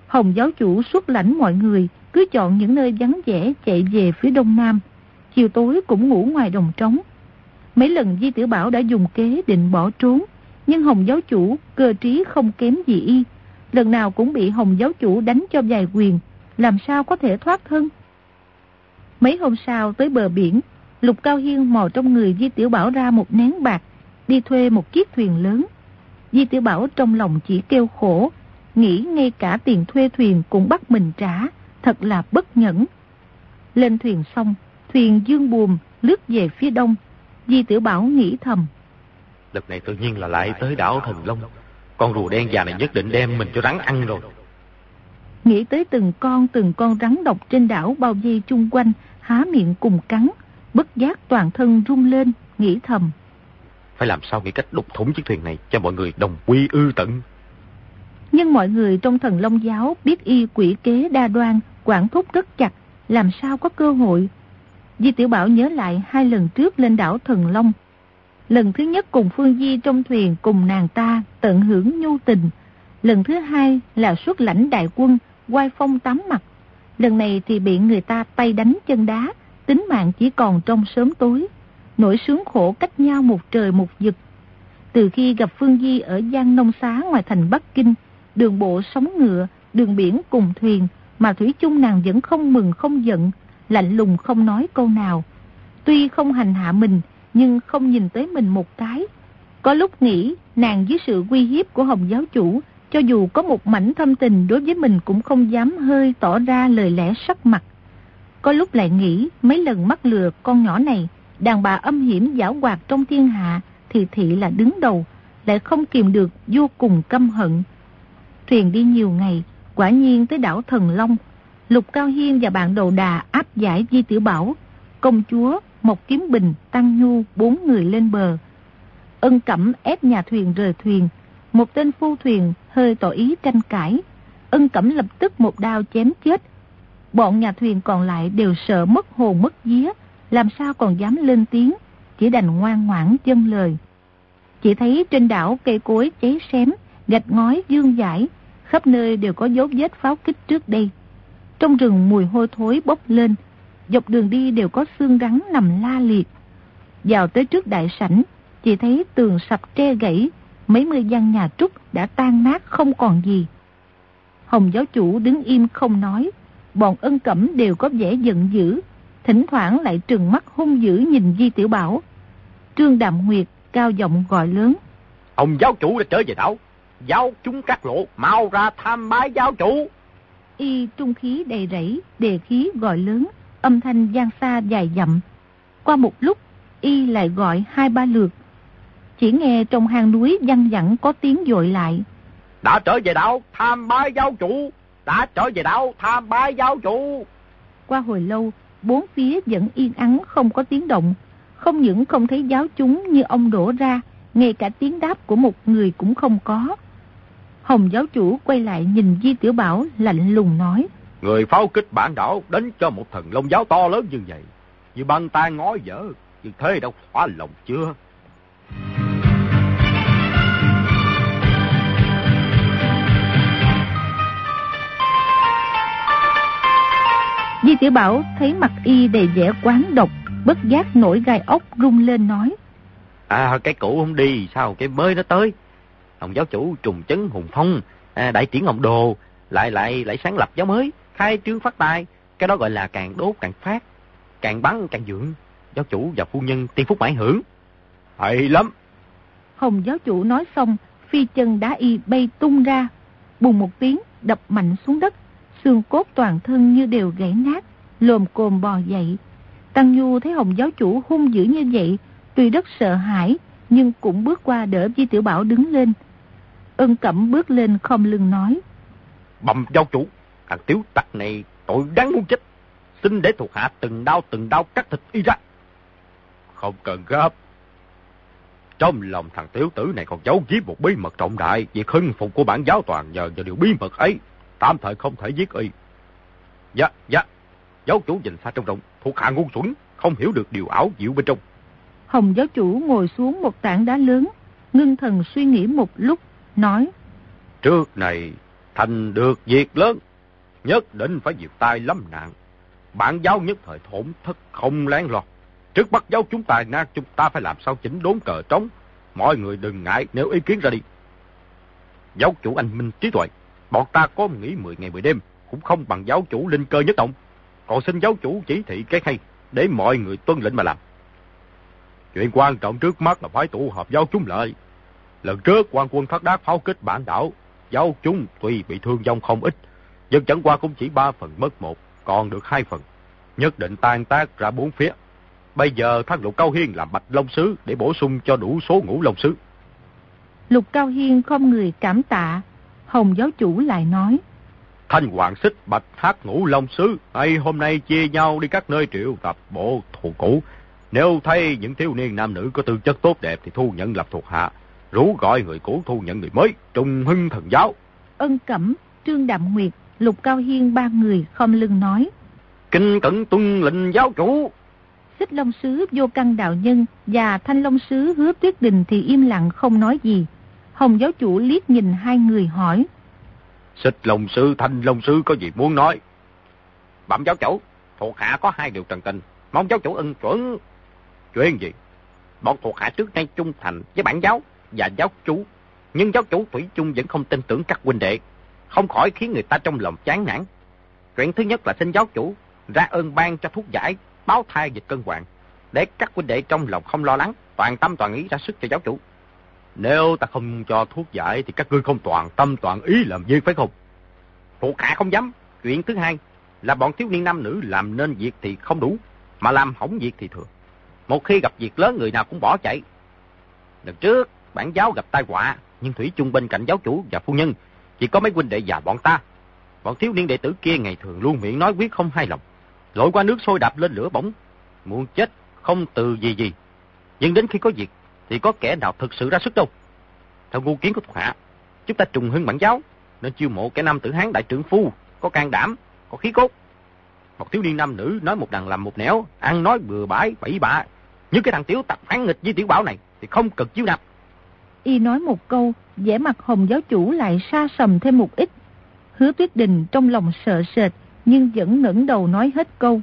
Hồng giáo chủ xuất lãnh mọi người, cứ chọn những nơi vắng vẻ chạy về phía đông nam. Chiều tối cũng ngủ ngoài đồng trống. Mấy lần Di Tiểu Bảo đã dùng kế định bỏ trốn, nhưng Hồng giáo chủ cơ trí không kém gì y. Lần nào cũng bị Hồng giáo chủ đánh cho dài quyền, làm sao có thể thoát thân. Mấy hôm sau tới bờ biển, Lục Cao Hiên mò trong người Di Tiểu Bảo ra một nén bạc, đi thuê một chiếc thuyền lớn. Di Tiểu Bảo trong lòng chỉ kêu khổ, nghĩ ngay cả tiền thuê thuyền cũng bắt mình trả, thật là bất nhẫn. Lên thuyền xong, thuyền dương buồm lướt về phía đông. Di Tiểu Bảo nghĩ thầm. Lần này tự nhiên là lại tới đảo Thần Long. Con rùa đen già này nhất định đem mình cho rắn ăn rồi. Nghĩ tới từng con từng con rắn độc trên đảo bao vây chung quanh, há miệng cùng cắn, bất giác toàn thân rung lên, nghĩ thầm. Phải làm sao nghĩ cách đục thủng chiếc thuyền này cho mọi người đồng quy ư tận. Nhưng mọi người trong thần Long giáo biết y quỷ kế đa đoan, quản thúc rất chặt, làm sao có cơ hội. Di Tiểu Bảo nhớ lại hai lần trước lên đảo Thần Long. Lần thứ nhất cùng Phương Di trong thuyền cùng nàng ta tận hưởng nhu tình. Lần thứ hai là xuất lãnh đại quân, quay phong tám mặt. Lần này thì bị người ta tay đánh chân đá, tính mạng chỉ còn trong sớm tối. Nỗi sướng khổ cách nhau một trời một vực. Từ khi gặp Phương Di ở Giang Nông Xá ngoài thành Bắc Kinh, đường bộ sóng ngựa, đường biển cùng thuyền, mà Thủy chung nàng vẫn không mừng không giận, lạnh lùng không nói câu nào. Tuy không hành hạ mình, nhưng không nhìn tới mình một cái. Có lúc nghĩ nàng dưới sự uy hiếp của Hồng giáo chủ, cho dù có một mảnh thâm tình đối với mình cũng không dám hơi tỏ ra lời lẽ sắc mặt. Có lúc lại nghĩ mấy lần mắc lừa con nhỏ này, đàn bà âm hiểm giảo hoạt trong thiên hạ thì thị là đứng đầu, lại không kìm được vô cùng căm hận. Thuyền đi nhiều ngày, quả nhiên tới đảo Thần Long. Lục Cao Hiên và bạn đầu đà áp giải Di Tiểu Bảo, công chúa, một kiếm bình, tăng nhu, bốn người lên bờ. Ân Cẩm ép nhà thuyền rời thuyền, một tên phu thuyền hơi tỏ ý tranh cãi. Ân Cẩm lập tức một đao chém chết. Bọn nhà thuyền còn lại đều sợ mất hồn mất vía, làm sao còn dám lên tiếng, chỉ đành ngoan ngoãn chân lời. Chỉ thấy trên đảo cây cối cháy xém, gạch ngói dương dãi, khắp nơi đều có dấu vết pháo kích trước đây. Trong rừng mùi hôi thối bốc lên, dọc đường đi đều có xương rắn nằm la liệt. Vào tới trước đại sảnh, chỉ thấy tường sập tre gãy, mấy mươi gian nhà trúc đã tan nát không còn gì. Hồng giáo chủ đứng im không nói, bọn ân cẩm đều có vẻ giận dữ, thỉnh thoảng lại trừng mắt hung dữ nhìn Di Tiểu Bảo. Trương Đạm Nguyệt cao giọng gọi lớn. Ông giáo chủ đã trở về đảo, giáo chúng các lộ, mau ra tham bái giáo chủ. Y trung khí đầy rẫy, đề khí gọi lớn, âm thanh gian xa dài dặm. Qua một lúc, Y lại gọi hai ba lượt. Chỉ nghe trong hang núi văng vẳng có tiếng dội lại. Đã trở về đảo, tham bái giáo chủ. Đã trở về đảo, tham bái giáo chủ. Qua hồi lâu, bốn phía vẫn yên ắng không có tiếng động. Không những không thấy giáo chúng như ông đổ ra, ngay cả tiếng đáp của một người cũng không có. Hồng giáo chủ quay lại nhìn Di Tiểu Bảo lạnh lùng nói. Người pháo kích bản đảo đến cho một thần long giáo to lớn như vậy. Như băng tay ngói dở, như thế đâu thỏa lòng chưa? Tiểu Bảo thấy mặt y đầy vẻ quán độc, bất giác nổi gai ốc rung lên nói. À, cái cũ không đi, sao cái mới nó tới? Hồng giáo chủ trùng chấn hùng phong, à, đại triển ngọc đồ, lại lại lại sáng lập giáo mới, khai trương phát tài. Cái đó gọi là càng đốt càng phát, càng bắn càng dưỡng. Giáo chủ và phu nhân tiên phúc mãi hưởng. Hay lắm. Hồng giáo chủ nói xong, phi chân đá y bay tung ra, bùng một tiếng đập mạnh xuống đất, xương cốt toàn thân như đều gãy nát, lồm cồm bò dậy. Tăng Nhu thấy Hồng giáo chủ hung dữ như vậy, tuy rất sợ hãi, nhưng cũng bước qua đỡ Di Tiểu Bảo đứng lên. Ân Cẩm bước lên không lưng nói. Bầm giáo chủ, thằng tiếu tặc này tội đáng muốn chết. Xin để thuộc hạ từng đau từng đau cắt thịt y ra. Không cần gấp. Trong lòng thằng tiểu tử này còn giấu giếm một bí mật trọng đại. Việc hưng phục của bản giáo toàn nhờ vào điều bí mật ấy. Tạm thời không thể giết y. Dạ, dạ. Giáo chủ nhìn xa trong rộng. Thuộc hạ ngu xuẩn. Không hiểu được điều ảo diệu bên trong. Hồng giáo chủ ngồi xuống một tảng đá lớn. Ngưng thần suy nghĩ một lúc. Nói. Trước này thành được việc lớn. Nhất định phải diệt tai lâm nạn. Bản giáo nhất thời thổn thất không lén lọt. Trước bắt giáo chúng ta na chúng ta phải làm sao chỉnh đốn cờ trống. Mọi người đừng ngại nếu ý kiến ra đi. Giáo chủ anh minh trí tuệ. Bọn ta có nghỉ 10 ngày 10 đêm. Cũng không bằng giáo chủ linh cơ nhất động. Còn xin giáo chủ chỉ thị cái hay. Để mọi người tuân lệnh mà làm. Chuyện quan trọng trước mắt là phải tụ họp giáo chúng lại. Lần trước, quan quân thất đát pháo kích bản đảo. Giáo chúng tuy bị thương vong không ít. Nhưng chẳng qua cũng chỉ ba phần mất một. Còn được hai phần. Nhất định tan tác ra bốn phía. Bây giờ, thác lục cao hiên làm bạch long sứ để bổ sung cho đủ số ngũ long sứ. Lục cao hiên không người cảm tạ. Hồng giáo chủ lại nói. Thanh hoàng xích bạch hát ngũ long sứ. Hay hôm nay chia nhau đi các nơi triệu tập bộ thù cũ. Nếu thấy những thiếu niên nam nữ có tư chất tốt đẹp thì thu nhận lập thuộc hạ. Rủ gọi người cũ thu nhận người mới. Trung hưng thần giáo. Ân Cẩm, Trương Đạm Nguyệt, Lục Cao Hiên ba người không lưng nói. Kinh cẩn tuân lệnh giáo chủ. Xích Long Sứ vô căn đạo nhân và Thanh Long Sứ hứa tuyết đình thì im lặng không nói gì. Hồng giáo chủ liếc nhìn hai người hỏi. Xích Long sư Thanh Long sư có gì muốn nói? Bẩm giáo chủ, thuộc hạ có hai điều trần tình. Mong giáo chủ ân chuẩn. Chuyện gì? Bọn thuộc hạ trước nay trung thành với bản giáo và giáo chủ. Nhưng giáo chủ Thủy chung vẫn không tin tưởng các huynh đệ. Không khỏi khiến người ta trong lòng chán nản. Chuyện thứ nhất là xin giáo chủ ra ơn ban cho thuốc giải báo thai dịch cân hoàng, để các huynh đệ trong lòng không lo lắng, toàn tâm toàn ý ra sức cho giáo chủ. Nếu ta không cho thuốc giải thì các ngươi không toàn tâm toàn ý làm việc phải không? Thuộc hạ không dám. Chuyện thứ hai là bọn thiếu niên nam nữ làm nên việc thì không đủ, mà làm hỏng việc thì thừa. Một khi gặp việc lớn người nào cũng bỏ chạy. Lần trước, bản giáo gặp tai họa, nhưng Thủy chung bên cạnh giáo chủ và phu nhân, chỉ có mấy huynh đệ già bọn ta. Bọn thiếu niên đệ tử kia ngày thường luôn miệng nói quyết không hay lòng lội qua nước sôi đạp lên lửa bỏng, muốn chết không từ gì gì. Nhưng đến khi có việc thì có kẻ nào thực sự ra sức đâu. Theo ngu kiến của thuộc hạ, chúng ta trùng hưng bản giáo nên chiêu mộ kẻ nam tử hán đại trưởng phu, có can đảm, có khí cốt. Một thiếu niên nam nữ nói một đằng làm một nẻo, ăn nói bừa bãi, bậy bạ. Như cái thằng tiểu tặc phán nghịch với tiểu bảo này thì không cực chiếu nạp. Y nói một câu, vẻ mặt hồng giáo chủ lại xa sầm thêm một ít. Hứa tuyết đình trong lòng sợ sệt, nhưng vẫn ngẩng đầu nói hết câu.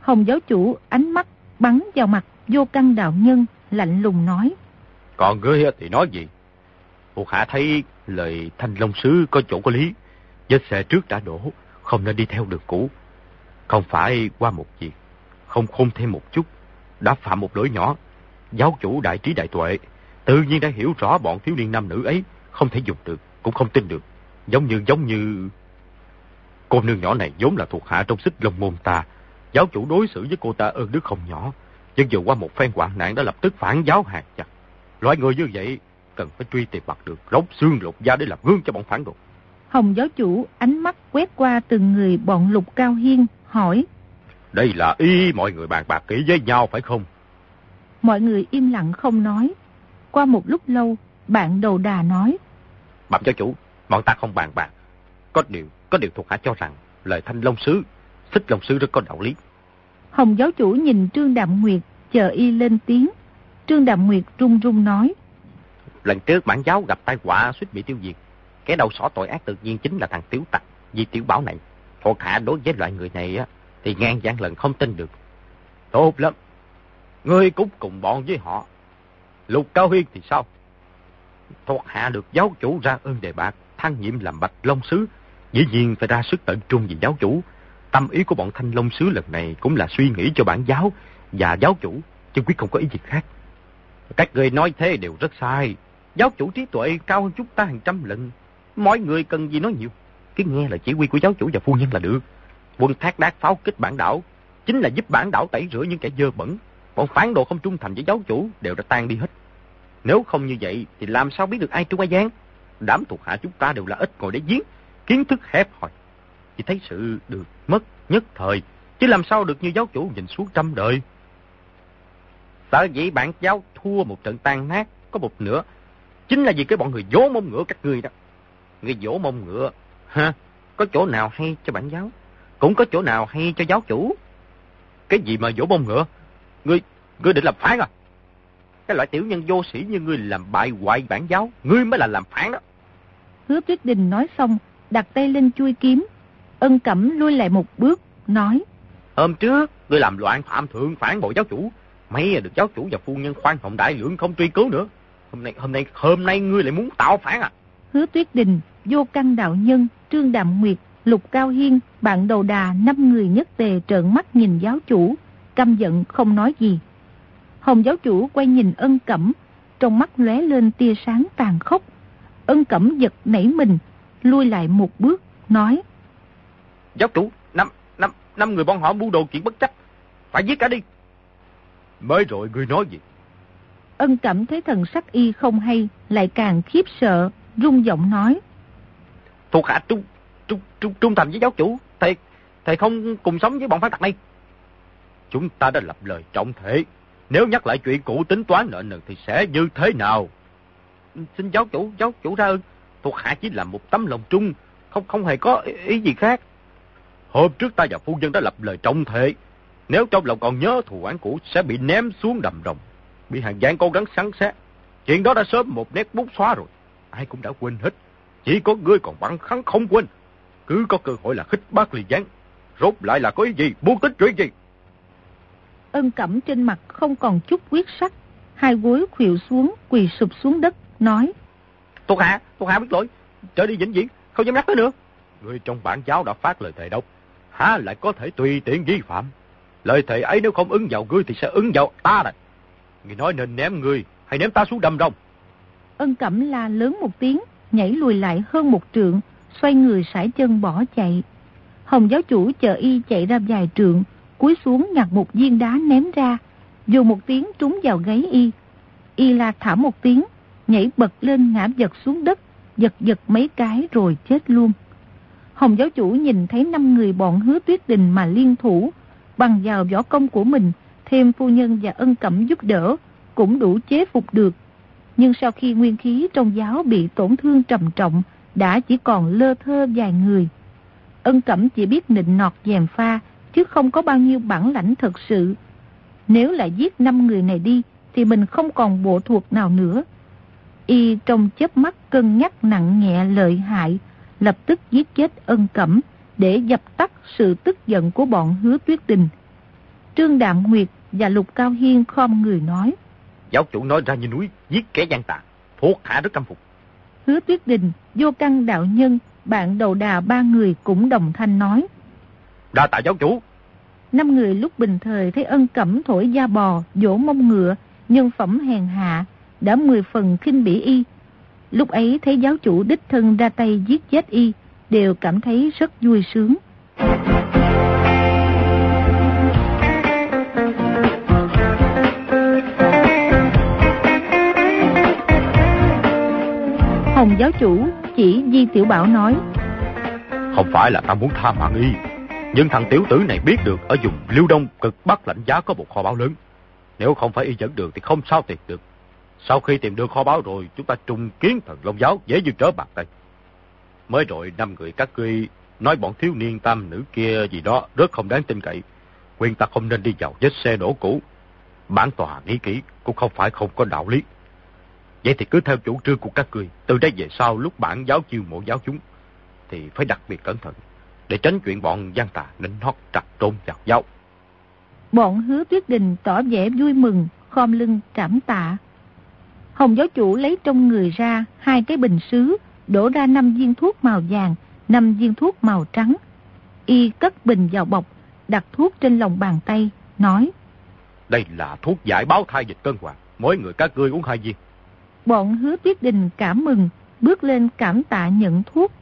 Hồng giáo chủ ánh mắt bắn vào mặt vô căn đạo nhân, lạnh lùng nói. Còn ngươi thì nói gì? Thuộc hạ thấy lời thanh long sứ có chỗ có lý. Vết xe trước đã đổ, không nên đi theo đường cũ. Không phải qua một việc, không khôn thêm một chút, đã phạm một lỗi nhỏ. Giáo chủ đại trí đại tuệ, tự nhiên đã hiểu rõ bọn thiếu niên nam nữ ấy không thể dùng được, cũng không tin được. Giống như, giống như... Cô nương nhỏ này vốn là thuộc hạ trong xích lông môn ta. Giáo chủ đối xử với cô ta ơn đức không nhỏ. Nhưng vừa qua một phen hoạn nạn đã lập tức phản giáo hàng chặt. Loại người như vậy cần phải truy tìm mặt được, lóc xương lột da để làm gương cho bọn phản đồ. Hồng giáo chủ ánh mắt quét qua từng người bọn lục cao hiên, hỏi. Đây là ý mọi người bàn bạc kỹ với nhau phải không? Mọi người im lặng không nói. Qua một lúc lâu, bạn đầu đà nói. Bẩm giáo chủ, bọn ta không bàn bạc. Có điều, có điều thuộc hạ cho rằng lời thanh long sứ, xích long sứ rất có đạo lý. Hồng giáo chủ nhìn Trương Đạm Nguyệt, chờ y lên tiếng. Trương Đạm Nguyệt run run nói. Lần trước bản giáo gặp tai họa suýt bị tiêu diệt. Cái đầu sỏ tội ác tự nhiên chính là thằng Tiếu Tặc, vì Tiểu Bảo này. Thuộc hạ đối với loại người này á, thì ngang gian lần không tin được. Tốt lắm. Ngươi cũng cùng bọn với họ. Lục Cao Huyên thì sao? Thuộc hạ được giáo chủ ra ơn đề bạc, thăng nhiệm làm bạch long sứ. Dĩ nhiên phải ra sức tận trung vì giáo chủ. Tâm ý của bọn thanh long sứ lần này cũng là suy nghĩ cho bản giáo và giáo chủ, chứ quyết không có ý gì khác. Các người nói thế đều rất sai. Giáo chủ trí tuệ cao hơn chúng ta hàng trăm lần. Mọi người cần gì nói nhiều. Cứ nghe là chỉ huy của giáo chủ và phu nhân là được. Quân thác đát pháo kích bản đảo. Chính là giúp bản đảo tẩy rửa những kẻ dơ bẩn. Bọn phán đồ không trung thành với giáo chủ đều đã tan đi hết. Nếu không như vậy thì làm sao biết được ai trung ai Giang? Đám thuộc hạ chúng ta đều là ít ngồi để giếng. Kiến thức hẹp hòi. Chỉ thấy sự được mất nhất thời. Chứ làm sao được như giáo chủ nhìn suốt trăm đời. Sợ dĩ bản giáo thua một trận tan nát có một nửa. Chính là vì cái bọn người dỗ mông ngựa các người đó. Người dỗ mông ngựa, ha, có chỗ nào hay cho bản giáo, cũng có chỗ nào hay cho giáo chủ. Cái gì mà dỗ mông ngựa? Ngươi, ngươi định làm phán à? Cái loại tiểu nhân vô sĩ như ngươi làm bại hoại bản giáo, ngươi mới là làm phán đó. Hứa Tuyết Đình nói xong, đặt tay lên chui kiếm. Ân Cẩm lui lại một bước, nói. Hôm trước, ngươi làm loạn phạm thượng phản bội giáo chủ. Mấy được giáo chủ và phu nhân khoan hồng đại lượng không truy cứu nữa. Hôm nay, hôm nay, hôm nay ngươi lại muốn tạo phản à? Hứa Tuyết Đình, Vô Căn Đạo Nhân, Trương Đạm Nguyệt, Lục Cao Hiên, bạn đầu đà năm người nhất tề trợn mắt nhìn giáo chủ, căm giận không nói gì. Hồng giáo chủ quay nhìn ân cẩm, trong mắt lóe lên tia sáng tàn khốc. Ân cẩm giật nảy mình, lui lại một bước, nói. Giáo chủ, năm, năm, năm người bọn họ mưu đồ chuyện bất chấp, phải giết cả đi. Mới rồi ngươi nói gì? Ân cẩm thấy thần sắc y không hay, lại càng khiếp sợ, rung giọng nói. Thuộc hạ trung, trung, trung, trung thành với giáo chủ, thầy, thầy không cùng sống với bọn phá tặc này. Chúng ta đã lập lời trọng thể, nếu nhắc lại chuyện cũ tính toán nợ nần thì sẽ như thế nào? Xin giáo chủ, giáo chủ ra ơn, thuộc hạ chỉ là một tấm lòng trung, không không hề có ý, ý gì khác. Hôm trước ta và phu nhân đã lập lời trọng thể, nếu trong lòng còn nhớ thù oán cũ sẽ bị ném xuống đầm rồng, bị hàng gián cố gắng sắn xét. Chuyện đó đã sớm một nét bút xóa rồi, ai cũng đã quên hết. Chỉ có ngươi còn bắn khắn không quên. Cứ có cơ hội là khích bác liền gián. Rốt lại là có ý gì, buông tích chuyện gì? Ân cẩm trên mặt không còn chút quyết sắc. Hai gối khuỵu xuống, quỳ sụp xuống đất, nói. Thuộc hạ, thuộc hạ biết lỗi. Trở đi vĩnh viễn, không dám nhắc tới nữa. Người trong bản giáo đã phát lời thề độc. Há lại có thể tùy tiện vi phạm. Lời thề ấy nếu không ứng vào ngươi thì sẽ ứng vào ta này. Ngươi nói nên ném ngươi hay ném ta xuống đầm rồng. Ân cẩm la lớn một tiếng, nhảy lùi lại hơn một trượng, xoay người sải chân bỏ chạy. Hồng giáo chủ chờ y chạy ra vài trượng, cúi xuống nhặt một viên đá ném ra, dù một tiếng trúng vào gáy y. Y la thả một tiếng, nhảy bật lên ngã giật xuống đất, giật giật mấy cái rồi chết luôn. Hồng giáo chủ nhìn thấy năm người bọn hứa tuyết đình mà liên thủ, bằng vào võ công của mình, thêm phu nhân và ân cẩm giúp đỡ, cũng đủ chế phục được. Nhưng sau khi nguyên khí trong giáo bị tổn thương trầm trọng, đã chỉ còn lơ thơ vài người. Ân cẩm chỉ biết nịnh nọt dèm pha, chứ không có bao nhiêu bản lãnh thật sự. Nếu lại giết năm người này đi, thì mình không còn bộ thuộc nào nữa. Y trong chớp mắt cân nhắc nặng nhẹ lợi hại, lập tức giết chết ân cẩm để dập tắt sự tức giận của bọn hứa tuyết đình. Trương Đạm Nguyệt và Lục Cao Hiên khom người nói. Giáo chủ nói ra như núi, giết kẻ gian tà, thuộc hạ rất căm phục. Hứa Tuyết Đình, Vô Căn Đạo Nhân, bạn đầu đà ba người cũng đồng thanh nói. Đa tạ giáo chủ. Năm người lúc bình thời thấy ân cẩm thổi da bò, dỗ mông ngựa, nhân phẩm hèn hạ, đã mười phần khinh bỉ y. Lúc ấy thấy giáo chủ đích thân ra tay giết chết y, đều cảm thấy rất vui sướng. Hồng giáo chủ chỉ Di Tiểu Bảo nói. Không phải là ta muốn tha mạng y Nhưng thằng tiểu tử này biết được Ở vùng Liêu Đông cực Bắc lãnh giá có một kho báu lớn. Nếu không phải y dẫn đường thì không sao tìm được. Sau khi tìm được kho báu rồi Chúng ta trùng kiến thần Long Giáo dễ như trở bạc tay. Mới rồi năm người các ngươi Nói bọn thiếu niên tam nữ kia gì đó Rất không đáng tin cậy. Quyền ta không nên đi vào vết xe đổ cũ. Bản tòa nghĩ kỹ cũng không phải không có đạo lý. Vậy thì cứ theo chủ trương của các ngươi từ đây về sau lúc bản giáo chiêu mộ giáo chúng, thì phải đặc biệt cẩn thận, để tránh chuyện bọn gian tà nịnh hót trặc trôn vào giáo. Bọn hứa tuyết đình tỏ vẻ vui mừng, khom lưng trảm tạ. Hồng giáo chủ lấy trong người ra hai cái bình sứ, đổ ra năm viên thuốc màu vàng, năm viên thuốc màu trắng. Y cất bình vào bọc, đặt thuốc trên lòng bàn tay, nói. Đây là thuốc giải báo thai dịch cân hoàng, mỗi người các ngươi uống hai viên. Bọn hứa tuyết đình cảm mừng, bước lên cảm tạ nhận thuốc.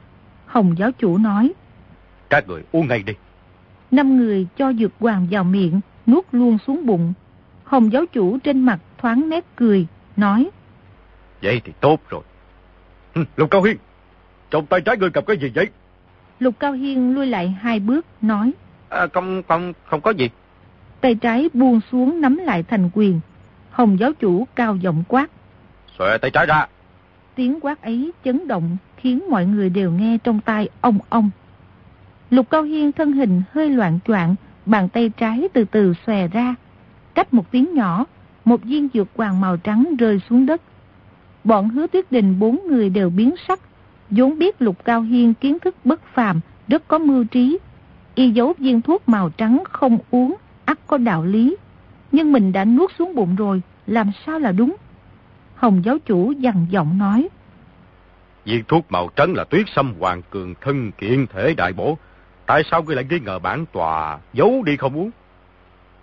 Hồng giáo chủ nói. Các người uống ngay đi. Năm người cho dược hoàng vào miệng, nuốt luôn xuống bụng. Hồng giáo chủ trên mặt thoáng nét cười, nói. Vậy thì tốt rồi. Lục Cao Hiên, trong tay trái ngươi cầm cái gì vậy? Lục Cao Hiên lui lại hai bước, nói. À, không, không, không có gì. Tay trái buông xuống nắm lại thành quyền. Hồng giáo chủ cao giọng quát. Xòe tay trái ra. Tiếng quát ấy chấn động khiến mọi người đều nghe trong tai ông ông. Lục Cao Hiên thân hình hơi loạn choạng, bàn tay trái từ từ xòe ra. Cách một tiếng nhỏ, một viên dược hoàng màu trắng rơi xuống đất. Bọn hứa tuyết đình bốn người đều biến sắc, vốn biết Lục Cao Hiên kiến thức bất phàm, rất có mưu trí. Y giấu viên thuốc màu trắng không uống, ắt có đạo lý. Nhưng mình đã nuốt xuống bụng rồi, làm sao là đúng? Hồng giáo chủ dằn giọng nói. Viên thuốc màu trắng là tuyết xâm hoàng cường thân kiện thể đại bổ. Tại sao ngươi lại nghi ngờ bản tòa giấu đi không uống?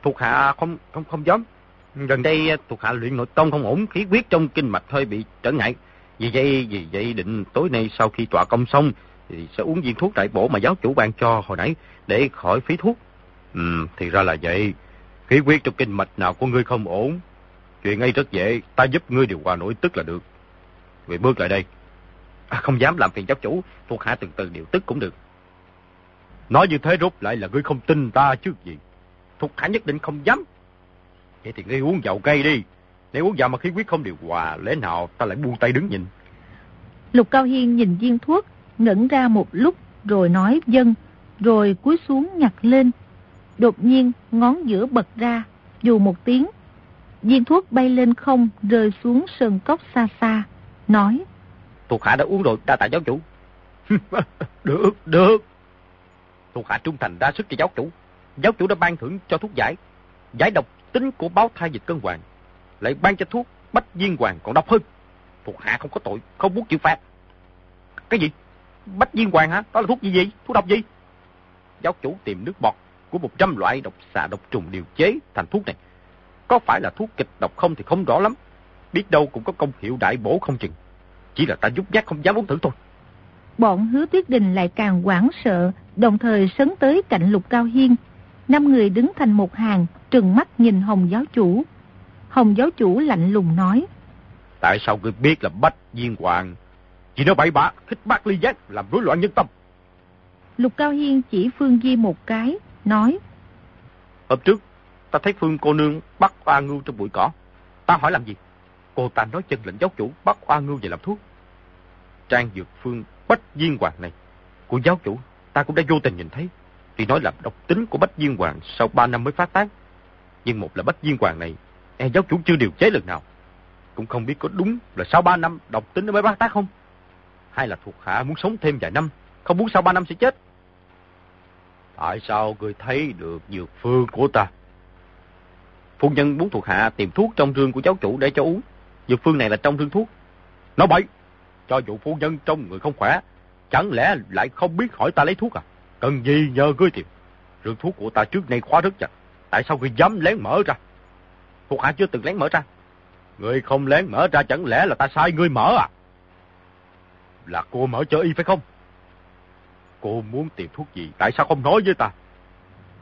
Thuộc hạ không không không dám. Gần đây à, thuộc hạ luyện nội tông không ổn, khí huyết trong kinh mạch hơi bị trở ngại. Vì vậy, vì vậy định tối nay sau khi tọa công xong thì sẽ uống viên thuốc đại bổ mà giáo chủ ban cho hồi nãy để khỏi phí thuốc. Ừ, thì ra là vậy. Khí huyết trong kinh mạch nào của ngươi không ổn Chuyện ấy rất dễ, ta giúp ngươi điều hòa nổi tức là được. Vậy bước lại đây. À, không dám làm phiền giáo chủ, thuộc hạ từ từ điều tức cũng được. Nói như thế rốt lại là ngươi không tin ta chứ gì. Thuộc hạ nhất định không dám. Vậy thì ngươi uống dầu cây đi. Nếu uống dầu mà khí huyết không điều hòa, lẽ nào ta lại buông tay đứng nhìn. Lục Cao Hiên nhìn viên thuốc, ngẩn ra một lúc rồi nói dân, rồi cúi xuống nhặt lên. Đột nhiên ngón giữa bật ra, dù một tiếng Viên thuốc bay lên không rơi xuống sườn cốc xa xa, nói. Thuộc hạ đã uống rồi, đa tạ giáo chủ. [laughs] được, được. Thuộc hạ trung thành đa sức cho giáo chủ. Giáo chủ đã ban thưởng cho thuốc giải. Giải độc tính của báo thai dịch cân hoàng. Lại ban cho thuốc bách viên hoàng còn độc hơn. Thuộc hạ không có tội, không muốn chịu phạt. Cái gì? Bách viên hoàng hả? Đó là thuốc gì gì? Thuốc độc gì? Giáo chủ tìm nước bọt của một trăm loại độc xà độc trùng điều chế thành thuốc này. Có phải là thuốc kịch độc không thì không rõ lắm. Biết đâu cũng có công hiệu đại bổ không chừng. Chỉ là ta giúp giác không dám uống thử thôi. Bọn hứa tuyết đình lại càng hoảng sợ, đồng thời sấn tới cạnh lục cao hiên. Năm người đứng thành một hàng, trừng mắt nhìn Hồng giáo chủ. Hồng giáo chủ lạnh lùng nói. Tại sao ngươi biết là bách viên hoàng? Chỉ nói bậy bạ, khích bác ly giác, làm rối loạn nhân tâm. Lục Cao Hiên chỉ Phương Di một cái, nói. Hôm trước, Ta thấy Phương cô nương bắt oa ngưu trong bụi cỏ. Ta hỏi làm gì? Cô ta nói chân lệnh giáo chủ bắt oa ngưu về làm thuốc. Trang dược phương bách viên hoàng này của giáo chủ ta cũng đã vô tình nhìn thấy. Thì nói là độc tính của bách viên hoàng sau ba năm mới phát tác. Nhưng một là bách viên hoàng này, e giáo chủ chưa điều chế lần nào. Cũng không biết có đúng là sau ba năm độc tính nó mới bác tác không? Hay là thuộc hạ muốn sống thêm vài năm, không muốn sau ba năm sẽ chết? Tại sao người thấy được dược phương của ta? Phu nhân muốn thuộc hạ tìm thuốc trong rương của giáo chủ để cho uống. Dược phương này là trong rương thuốc. Nó bậy! cho dù phu nhân trong người không khỏe, chẳng lẽ lại không biết hỏi ta lấy thuốc à? Cần gì nhờ ngươi tìm. Rương thuốc của ta trước nay khóa rất chặt. Tại sao ngươi dám lén mở ra? Thuộc hạ chưa từng lén mở ra. Ngươi không lén mở ra chẳng lẽ là ta sai ngươi mở à? Là cô mở cho y phải không? Cô muốn tìm thuốc gì? Tại sao không nói với ta?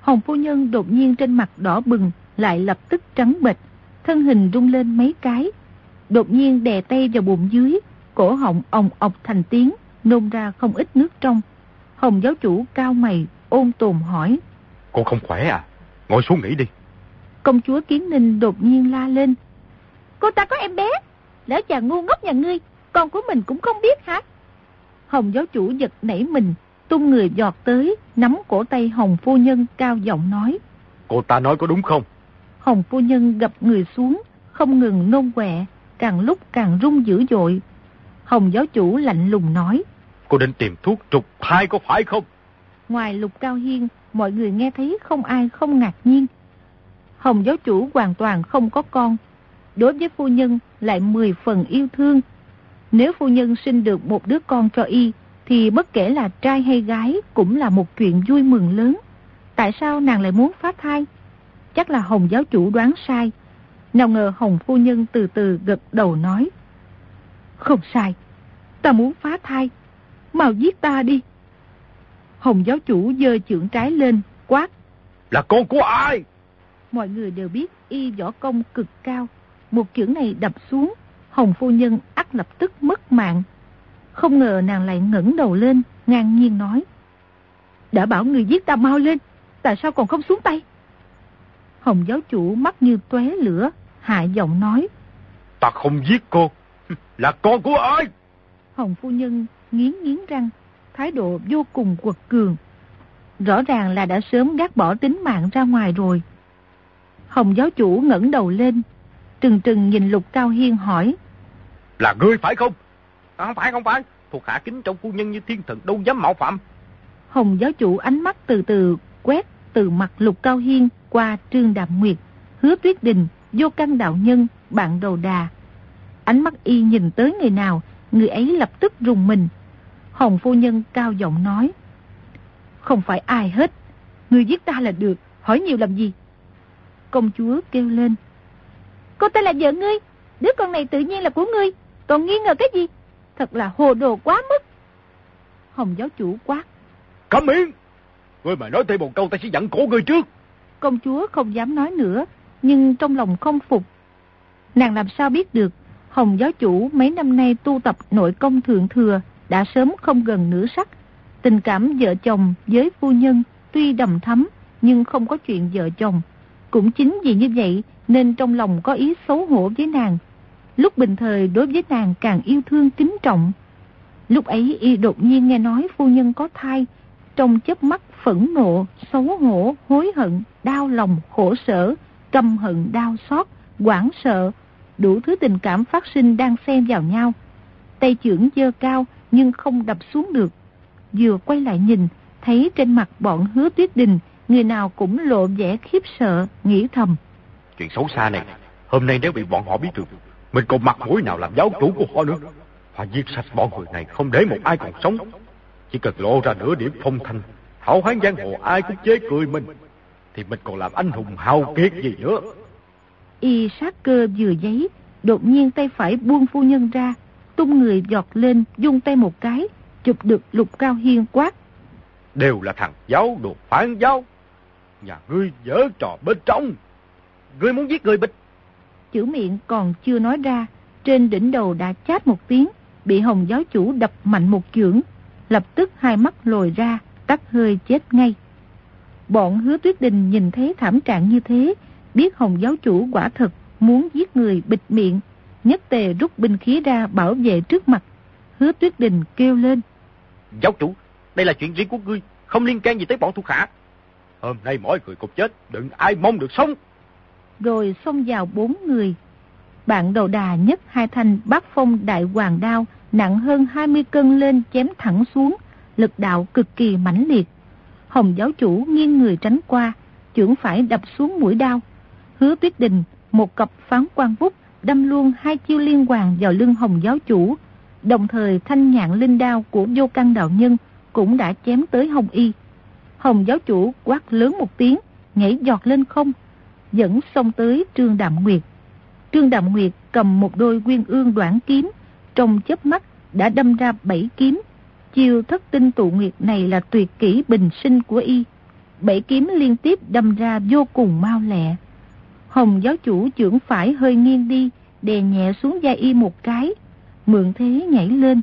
Hồng phu nhân đột nhiên trên mặt đỏ bừng, lại lập tức trắng bệch, thân hình rung lên mấy cái. Đột nhiên đè tay vào bụng dưới, cổ họng ồng ọc thành tiếng, nôn ra không ít nước trong. Hồng giáo chủ cao mày, ôn tồn hỏi. Cô không khỏe à? Ngồi xuống nghỉ đi. Công chúa Kiến Ninh đột nhiên la lên. Cô ta có em bé, lỡ chàng ngu ngốc nhà ngươi, con của mình cũng không biết hả? Hồng giáo chủ giật nảy mình, tung người giọt tới, nắm cổ tay Hồng phu nhân cao giọng nói. Cô ta nói có đúng không? Hồng phu nhân gập người xuống, không ngừng nôn quẹ, càng lúc càng rung dữ dội. Hồng giáo chủ lạnh lùng nói. Cô định tìm thuốc trục thai có phải không? Ngoài lục cao hiên, mọi người nghe thấy không ai không ngạc nhiên. Hồng giáo chủ hoàn toàn không có con. Đối với phu nhân lại mười phần yêu thương. Nếu phu nhân sinh được một đứa con cho y, thì bất kể là trai hay gái cũng là một chuyện vui mừng lớn. Tại sao nàng lại muốn phá thai? Chắc là Hồng giáo chủ đoán sai. Nào ngờ Hồng phu nhân từ từ gật đầu nói. Không sai, ta muốn phá thai. Mau giết ta đi. Hồng giáo chủ dơ chưởng trái lên, quát. Là con của ai? Mọi người đều biết y võ công cực cao. Một chưởng này đập xuống, Hồng phu nhân ắt lập tức mất mạng. Không ngờ nàng lại ngẩng đầu lên, ngang nhiên nói. Đã bảo người giết ta mau lên, tại sao còn không xuống tay? Hồng giáo chủ mắt như tóe lửa, hạ giọng nói. Ta không giết cô, [laughs] là con của ai? Hồng phu nhân nghiến nghiến răng, thái độ vô cùng quật cường. Rõ ràng là đã sớm gác bỏ tính mạng ra ngoài rồi. Hồng giáo chủ ngẩng đầu lên, trừng trừng nhìn Lục Cao Hiên hỏi. Là ngươi phải không? À, không phải, không phải. Thuộc hạ kính trong phu nhân như thiên thần đâu dám mạo phạm. Hồng giáo chủ ánh mắt từ từ quét từ mặt Lục Cao Hiên qua Trương Đạm Nguyệt, Hứa Tuyết Đình, Vô Căn Đạo Nhân, Bạn Đầu Đà. Ánh mắt y nhìn tới người nào, người ấy lập tức rùng mình. Hồng phu nhân cao giọng nói. Không phải ai hết, người giết ta là được, hỏi nhiều làm gì? Công chúa kêu lên. Cô ta là vợ ngươi, đứa con này tự nhiên là của ngươi, còn nghi ngờ cái gì? Thật là hồ đồ quá mức. Hồng giáo chủ quát. Cấm miệng! Ngươi mà nói thêm một câu ta sẽ giận cổ ngươi trước. Công chúa không dám nói nữa, nhưng trong lòng không phục. Nàng làm sao biết được, Hồng giáo chủ mấy năm nay tu tập nội công thượng thừa, đã sớm không gần nửa sắc. Tình cảm vợ chồng với phu nhân tuy đầm thắm, nhưng không có chuyện vợ chồng. Cũng chính vì như vậy nên trong lòng có ý xấu hổ với nàng. Lúc bình thời đối với nàng càng yêu thương kính trọng. Lúc ấy y đột nhiên nghe nói phu nhân có thai, trong chớp mắt phẫn nộ, xấu hổ, hối hận, đau lòng, khổ sở, căm hận, đau xót, quảng sợ, đủ thứ tình cảm phát sinh đang xen vào nhau. Tay trưởng dơ cao nhưng không đập xuống được. Vừa quay lại nhìn, thấy trên mặt bọn hứa tuyết đình, người nào cũng lộ vẻ khiếp sợ, nghĩ thầm. Chuyện xấu xa này, hôm nay nếu bị bọn họ biết được, mình còn mặt mũi nào làm giáo chủ của họ nữa. Họ giết sạch bọn người này, không để một ai còn sống. Chỉ cần lộ ra nửa điểm phong thanh, hảo hán giang hồ ai cũng chế cười mình, thì mình còn làm anh hùng hào kiệt gì nữa. Y sát cơ vừa giấy, đột nhiên tay phải buông phu nhân ra, tung người giọt lên, dung tay một cái, chụp được lục cao hiên quát. Đều là thằng giáo đồ phản giáo. Nhà ngươi dở trò bên trong. Ngươi muốn giết người bịch. Chữ miệng còn chưa nói ra, trên đỉnh đầu đã chát một tiếng, bị hồng giáo chủ đập mạnh một chưởng, lập tức hai mắt lồi ra, tắt hơi chết ngay. Bọn hứa tuyết đình nhìn thấy thảm trạng như thế, biết hồng giáo chủ quả thật muốn giết người bịt miệng, nhất tề rút binh khí ra bảo vệ trước mặt. Hứa tuyết đình kêu lên. Giáo chủ, đây là chuyện riêng của ngươi, không liên can gì tới bọn thuộc hạ. Hôm nay mỗi người cùng chết, đừng ai mong được sống. Rồi xông vào bốn người. Bạn đầu đà nhất hai thanh bát phong đại hoàng đao, nặng hơn 20 cân lên chém thẳng xuống, lực đạo cực kỳ mãnh liệt. Hồng giáo chủ nghiêng người tránh qua, chưởng phải đập xuống mũi đao. Hứa tuyết đình, một cặp phán quan bút, đâm luôn hai chiêu liên hoàn vào lưng hồng giáo chủ. Đồng thời thanh nhạn linh đao của vô căn đạo nhân cũng đã chém tới Hồng Y. Hồng giáo chủ quát lớn một tiếng, nhảy giọt lên không, dẫn xông tới Trương Đạm Nguyệt. Trương Đạm Nguyệt cầm một đôi quyên ương đoạn kiếm, trong chớp mắt đã đâm ra bảy kiếm. Chiêu thất tinh tụ nguyệt này là tuyệt kỹ bình sinh của y. Bảy kiếm liên tiếp đâm ra vô cùng mau lẹ. Hồng giáo chủ trưởng phải hơi nghiêng đi, đè nhẹ xuống da y một cái, mượn thế nhảy lên.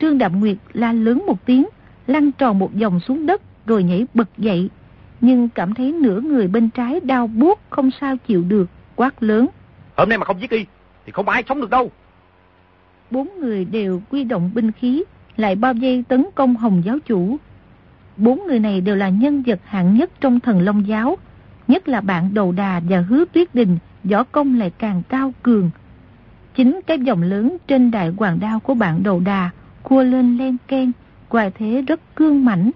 Trương Đạm Nguyệt la lớn một tiếng, lăn tròn một vòng xuống đất rồi nhảy bật dậy. Nhưng cảm thấy nửa người bên trái đau buốt không sao chịu được, quát lớn. Hôm nay mà không giết y, thì không ai sống được đâu. Bốn người đều quy động binh khí, lại bao vây tấn công Hồng giáo chủ. Bốn người này đều là nhân vật hạng nhất trong thần Long giáo, nhất là bạn đầu đà và hứa tuyết đình, võ công lại càng cao cường. Chính cái dòng lớn trên đại hoàng đao của bạn đầu đà, cua lên len ken, quài thế rất cương mảnh.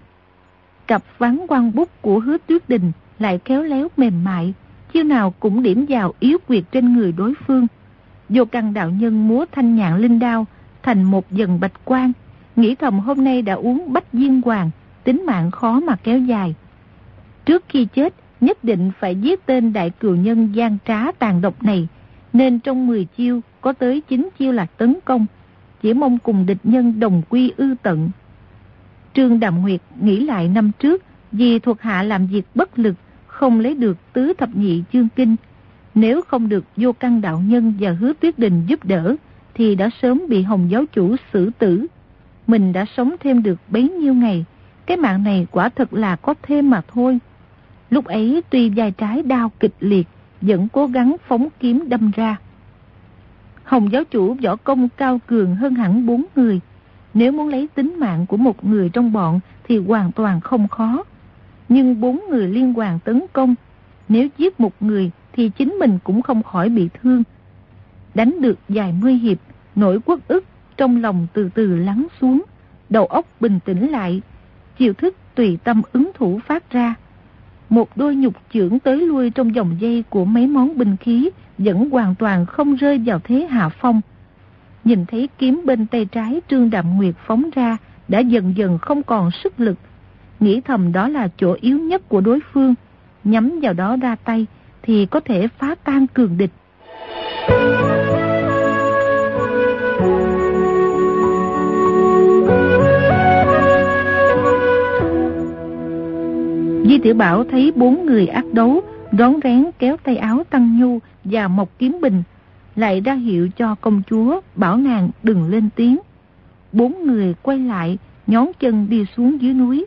Cặp ván quan bút của hứa tuyết đình lại khéo léo mềm mại, chiêu nào cũng điểm vào yếu quyệt trên người đối phương. Vô căn đạo nhân múa thanh nhạn linh đao thành một dần bạch quang, nghĩ thầm hôm nay đã uống bách diên hoàng, tính mạng khó mà kéo dài. Trước khi chết, nhất định phải giết tên đại cừu nhân gian trá tàn độc này, nên trong 10 chiêu có tới 9 chiêu là tấn công, chỉ mong cùng địch nhân đồng quy ư tận. Trương Đàm Nguyệt nghĩ lại năm trước, vì thuộc hạ làm việc bất lực, không lấy được tứ thập nhị chương kinh. Nếu không được vô căn đạo nhân và hứa tuyết đình giúp đỡ, thì đã sớm bị hồng giáo chủ xử tử. Mình đã sống thêm được bấy nhiêu ngày, cái mạng này quả thật là có thêm mà thôi. Lúc ấy tuy vai trái đau kịch liệt, vẫn cố gắng phóng kiếm đâm ra. Hồng giáo chủ võ công cao cường hơn hẳn bốn người. Nếu muốn lấy tính mạng của một người trong bọn thì hoàn toàn không khó. Nhưng bốn người liên hoàn tấn công, nếu giết một người thì chính mình cũng không khỏi bị thương. Đánh được vài mươi hiệp, nỗi quốc ức trong lòng từ từ lắng xuống, đầu óc bình tĩnh lại, chiều thức tùy tâm ứng thủ phát ra. Một đôi nhục trưởng tới lui trong dòng dây của mấy món binh khí vẫn hoàn toàn không rơi vào thế hạ phong. Nhìn thấy kiếm bên tay trái Trương Đạm Nguyệt phóng ra đã dần dần không còn sức lực. Nghĩ thầm đó là chỗ yếu nhất của đối phương. Nhắm vào đó ra tay thì có thể phá tan cường địch. Di Tiểu Bảo thấy bốn người ác đấu, đón rén kéo tay áo Tăng Nhu và Mộc Kiếm Bình, lại ra hiệu cho công chúa bảo nàng đừng lên tiếng. Bốn người quay lại, nhón chân đi xuống dưới núi.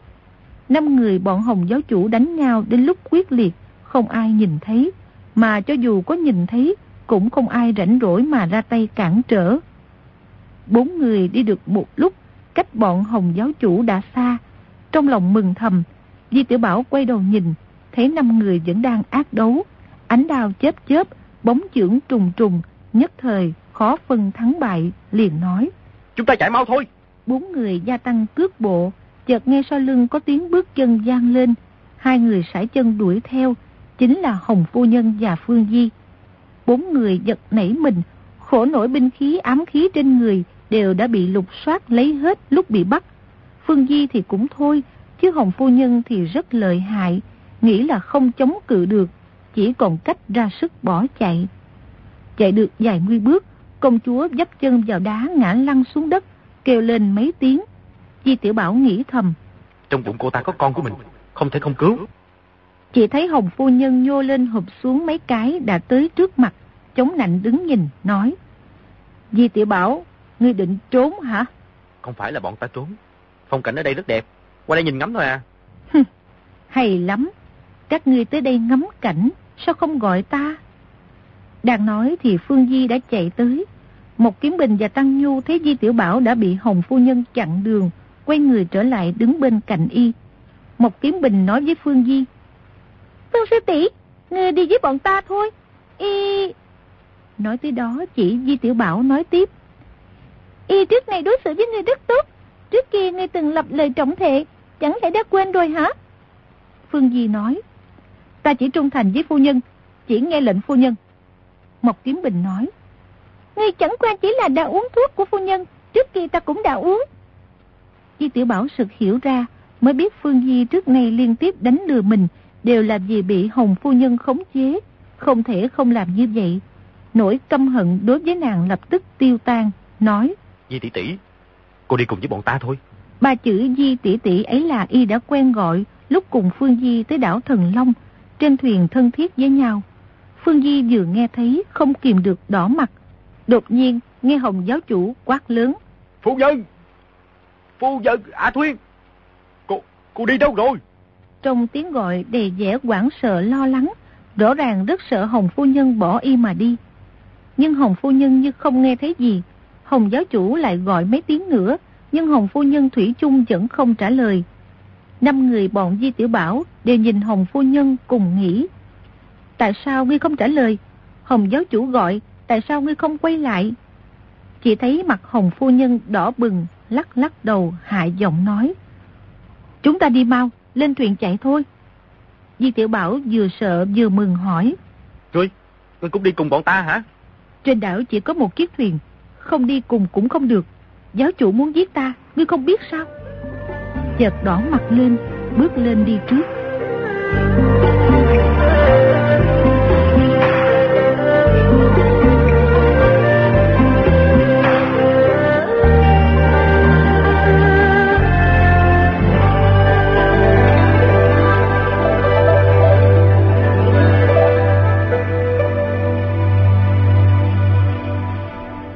Năm người bọn hồng giáo chủ đánh nhau đến lúc quyết liệt, không ai nhìn thấy, mà cho dù có nhìn thấy, cũng không ai rảnh rỗi mà ra tay cản trở. Bốn người đi được một lúc, cách bọn hồng giáo chủ đã xa, trong lòng mừng thầm, Di Tiểu Bảo quay đầu nhìn, thấy năm người vẫn đang ác đấu. Ánh đao chớp chớp, bóng chưởng trùng trùng, nhất thời khó phân thắng bại, liền nói. Chúng ta chạy mau thôi. Bốn người gia tăng cước bộ, chợt nghe sau lưng có tiếng bước chân gian lên. Hai người sải chân đuổi theo, chính là Hồng Phu Nhân và Phương Di. Bốn người giật nảy mình, khổ nổi binh khí ám khí trên người đều đã bị lục soát lấy hết lúc bị bắt. Phương Di thì cũng thôi, chứ Hồng Phu Nhân thì rất lợi hại, nghĩ là không chống cự được, chỉ còn cách ra sức bỏ chạy. Chạy được vài mươi bước, công chúa dấp chân vào đá ngã lăn xuống đất, kêu lên mấy tiếng. Di Tiểu Bảo nghĩ thầm. Trong bụng cô ta có con của mình, không thể không cứu. Chỉ thấy Hồng Phu Nhân nhô lên hụp xuống mấy cái đã tới trước mặt, chống nạnh đứng nhìn, nói. Di Tiểu Bảo, ngươi định trốn hả? Không phải là bọn ta trốn. Phong cảnh ở đây rất đẹp, qua đây nhìn ngắm thôi à. Hay lắm. Các ngươi tới đây ngắm cảnh, sao không gọi ta? Đang nói thì Phương Di đã chạy tới. Một Kiếm Bình và Tăng Nhu thấy Di Tiểu Bảo đã bị Hồng Phu Nhân chặn đường, quay người trở lại đứng bên cạnh y. Một Kiếm Bình nói với Phương Di. Phương sư tỷ người đi với bọn ta thôi. Y... Nói tới đó chỉ Di Tiểu Bảo nói tiếp. Y trước này đối xử với người rất tốt. Trước kia ngươi từng lập lời trọng thệ, chẳng lẽ đã quên rồi hả? Phương Di nói, ta chỉ trung thành với phu nhân, chỉ nghe lệnh phu nhân. Mộc Kiếm Bình nói, ngươi chẳng qua chỉ là đã uống thuốc của phu nhân, Trước kia ta cũng đã uống. Di Tiểu Bảo sực hiểu ra, mới biết Phương Di trước nay liên tiếp đánh lừa mình, đều là vì bị Hồng Phu Nhân khống chế, không thể không làm như vậy. Nỗi căm hận đối với nàng lập tức tiêu tan, nói. Di tỷ tỷ, cô đi cùng với bọn ta thôi. Ba chữ Di tỷ tỷ ấy là y đã quen gọi lúc cùng Phương Di tới đảo Thần Long, trên thuyền thân thiết với nhau. Phương Di vừa nghe thấy không kìm được đỏ mặt. Đột nhiên nghe Hồng giáo chủ quát lớn. Phu nhân! Phu nhân! À Thuyên! Cô, cô đi đâu rồi? Trong tiếng gọi đầy vẻ quảng sợ lo lắng, rõ ràng rất sợ Hồng phu nhân bỏ y mà đi. Nhưng Hồng phu nhân như không nghe thấy gì. Hồng giáo chủ lại gọi mấy tiếng nữa, nhưng Hồng phu nhân Thủy chung vẫn không trả lời. Năm người bọn Di Tiểu Bảo đều nhìn Hồng phu nhân cùng nghĩ. Tại sao ngươi không trả lời? Hồng giáo chủ gọi, tại sao ngươi không quay lại? Chỉ thấy mặt Hồng phu nhân đỏ bừng, lắc lắc đầu, hạ giọng nói. Chúng ta đi mau, lên thuyền chạy thôi. Di Tiểu Bảo vừa sợ vừa mừng hỏi. Ngươi, ngươi cũng đi cùng bọn ta hả? Trên đảo chỉ có một chiếc thuyền, không đi cùng cũng không được. Giáo chủ muốn giết ta, ngươi không biết sao? Chợt đỏ mặt lên, bước lên đi trước.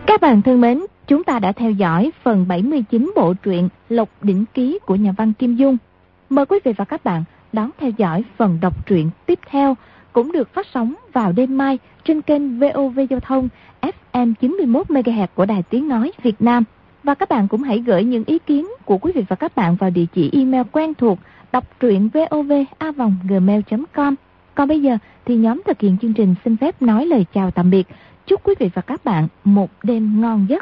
Các bạn thân mến, chúng ta đã theo dõi phần 79 bộ truyện Lộc Đỉnh Ký của nhà văn Kim Dung. Mời quý vị và các bạn đón theo dõi phần đọc truyện tiếp theo, cũng được phát sóng vào đêm mai trên kênh VOV Giao thông FM 91MHz của Đài Tiếng Nói Việt Nam. Và các bạn cũng hãy gửi những ý kiến của quý vị và các bạn vào địa chỉ email quen thuộc đọc truyện vovavonggmail.com. Còn bây giờ thì nhóm thực hiện chương trình xin phép nói lời chào tạm biệt. Chúc quý vị và các bạn một đêm ngon giấc.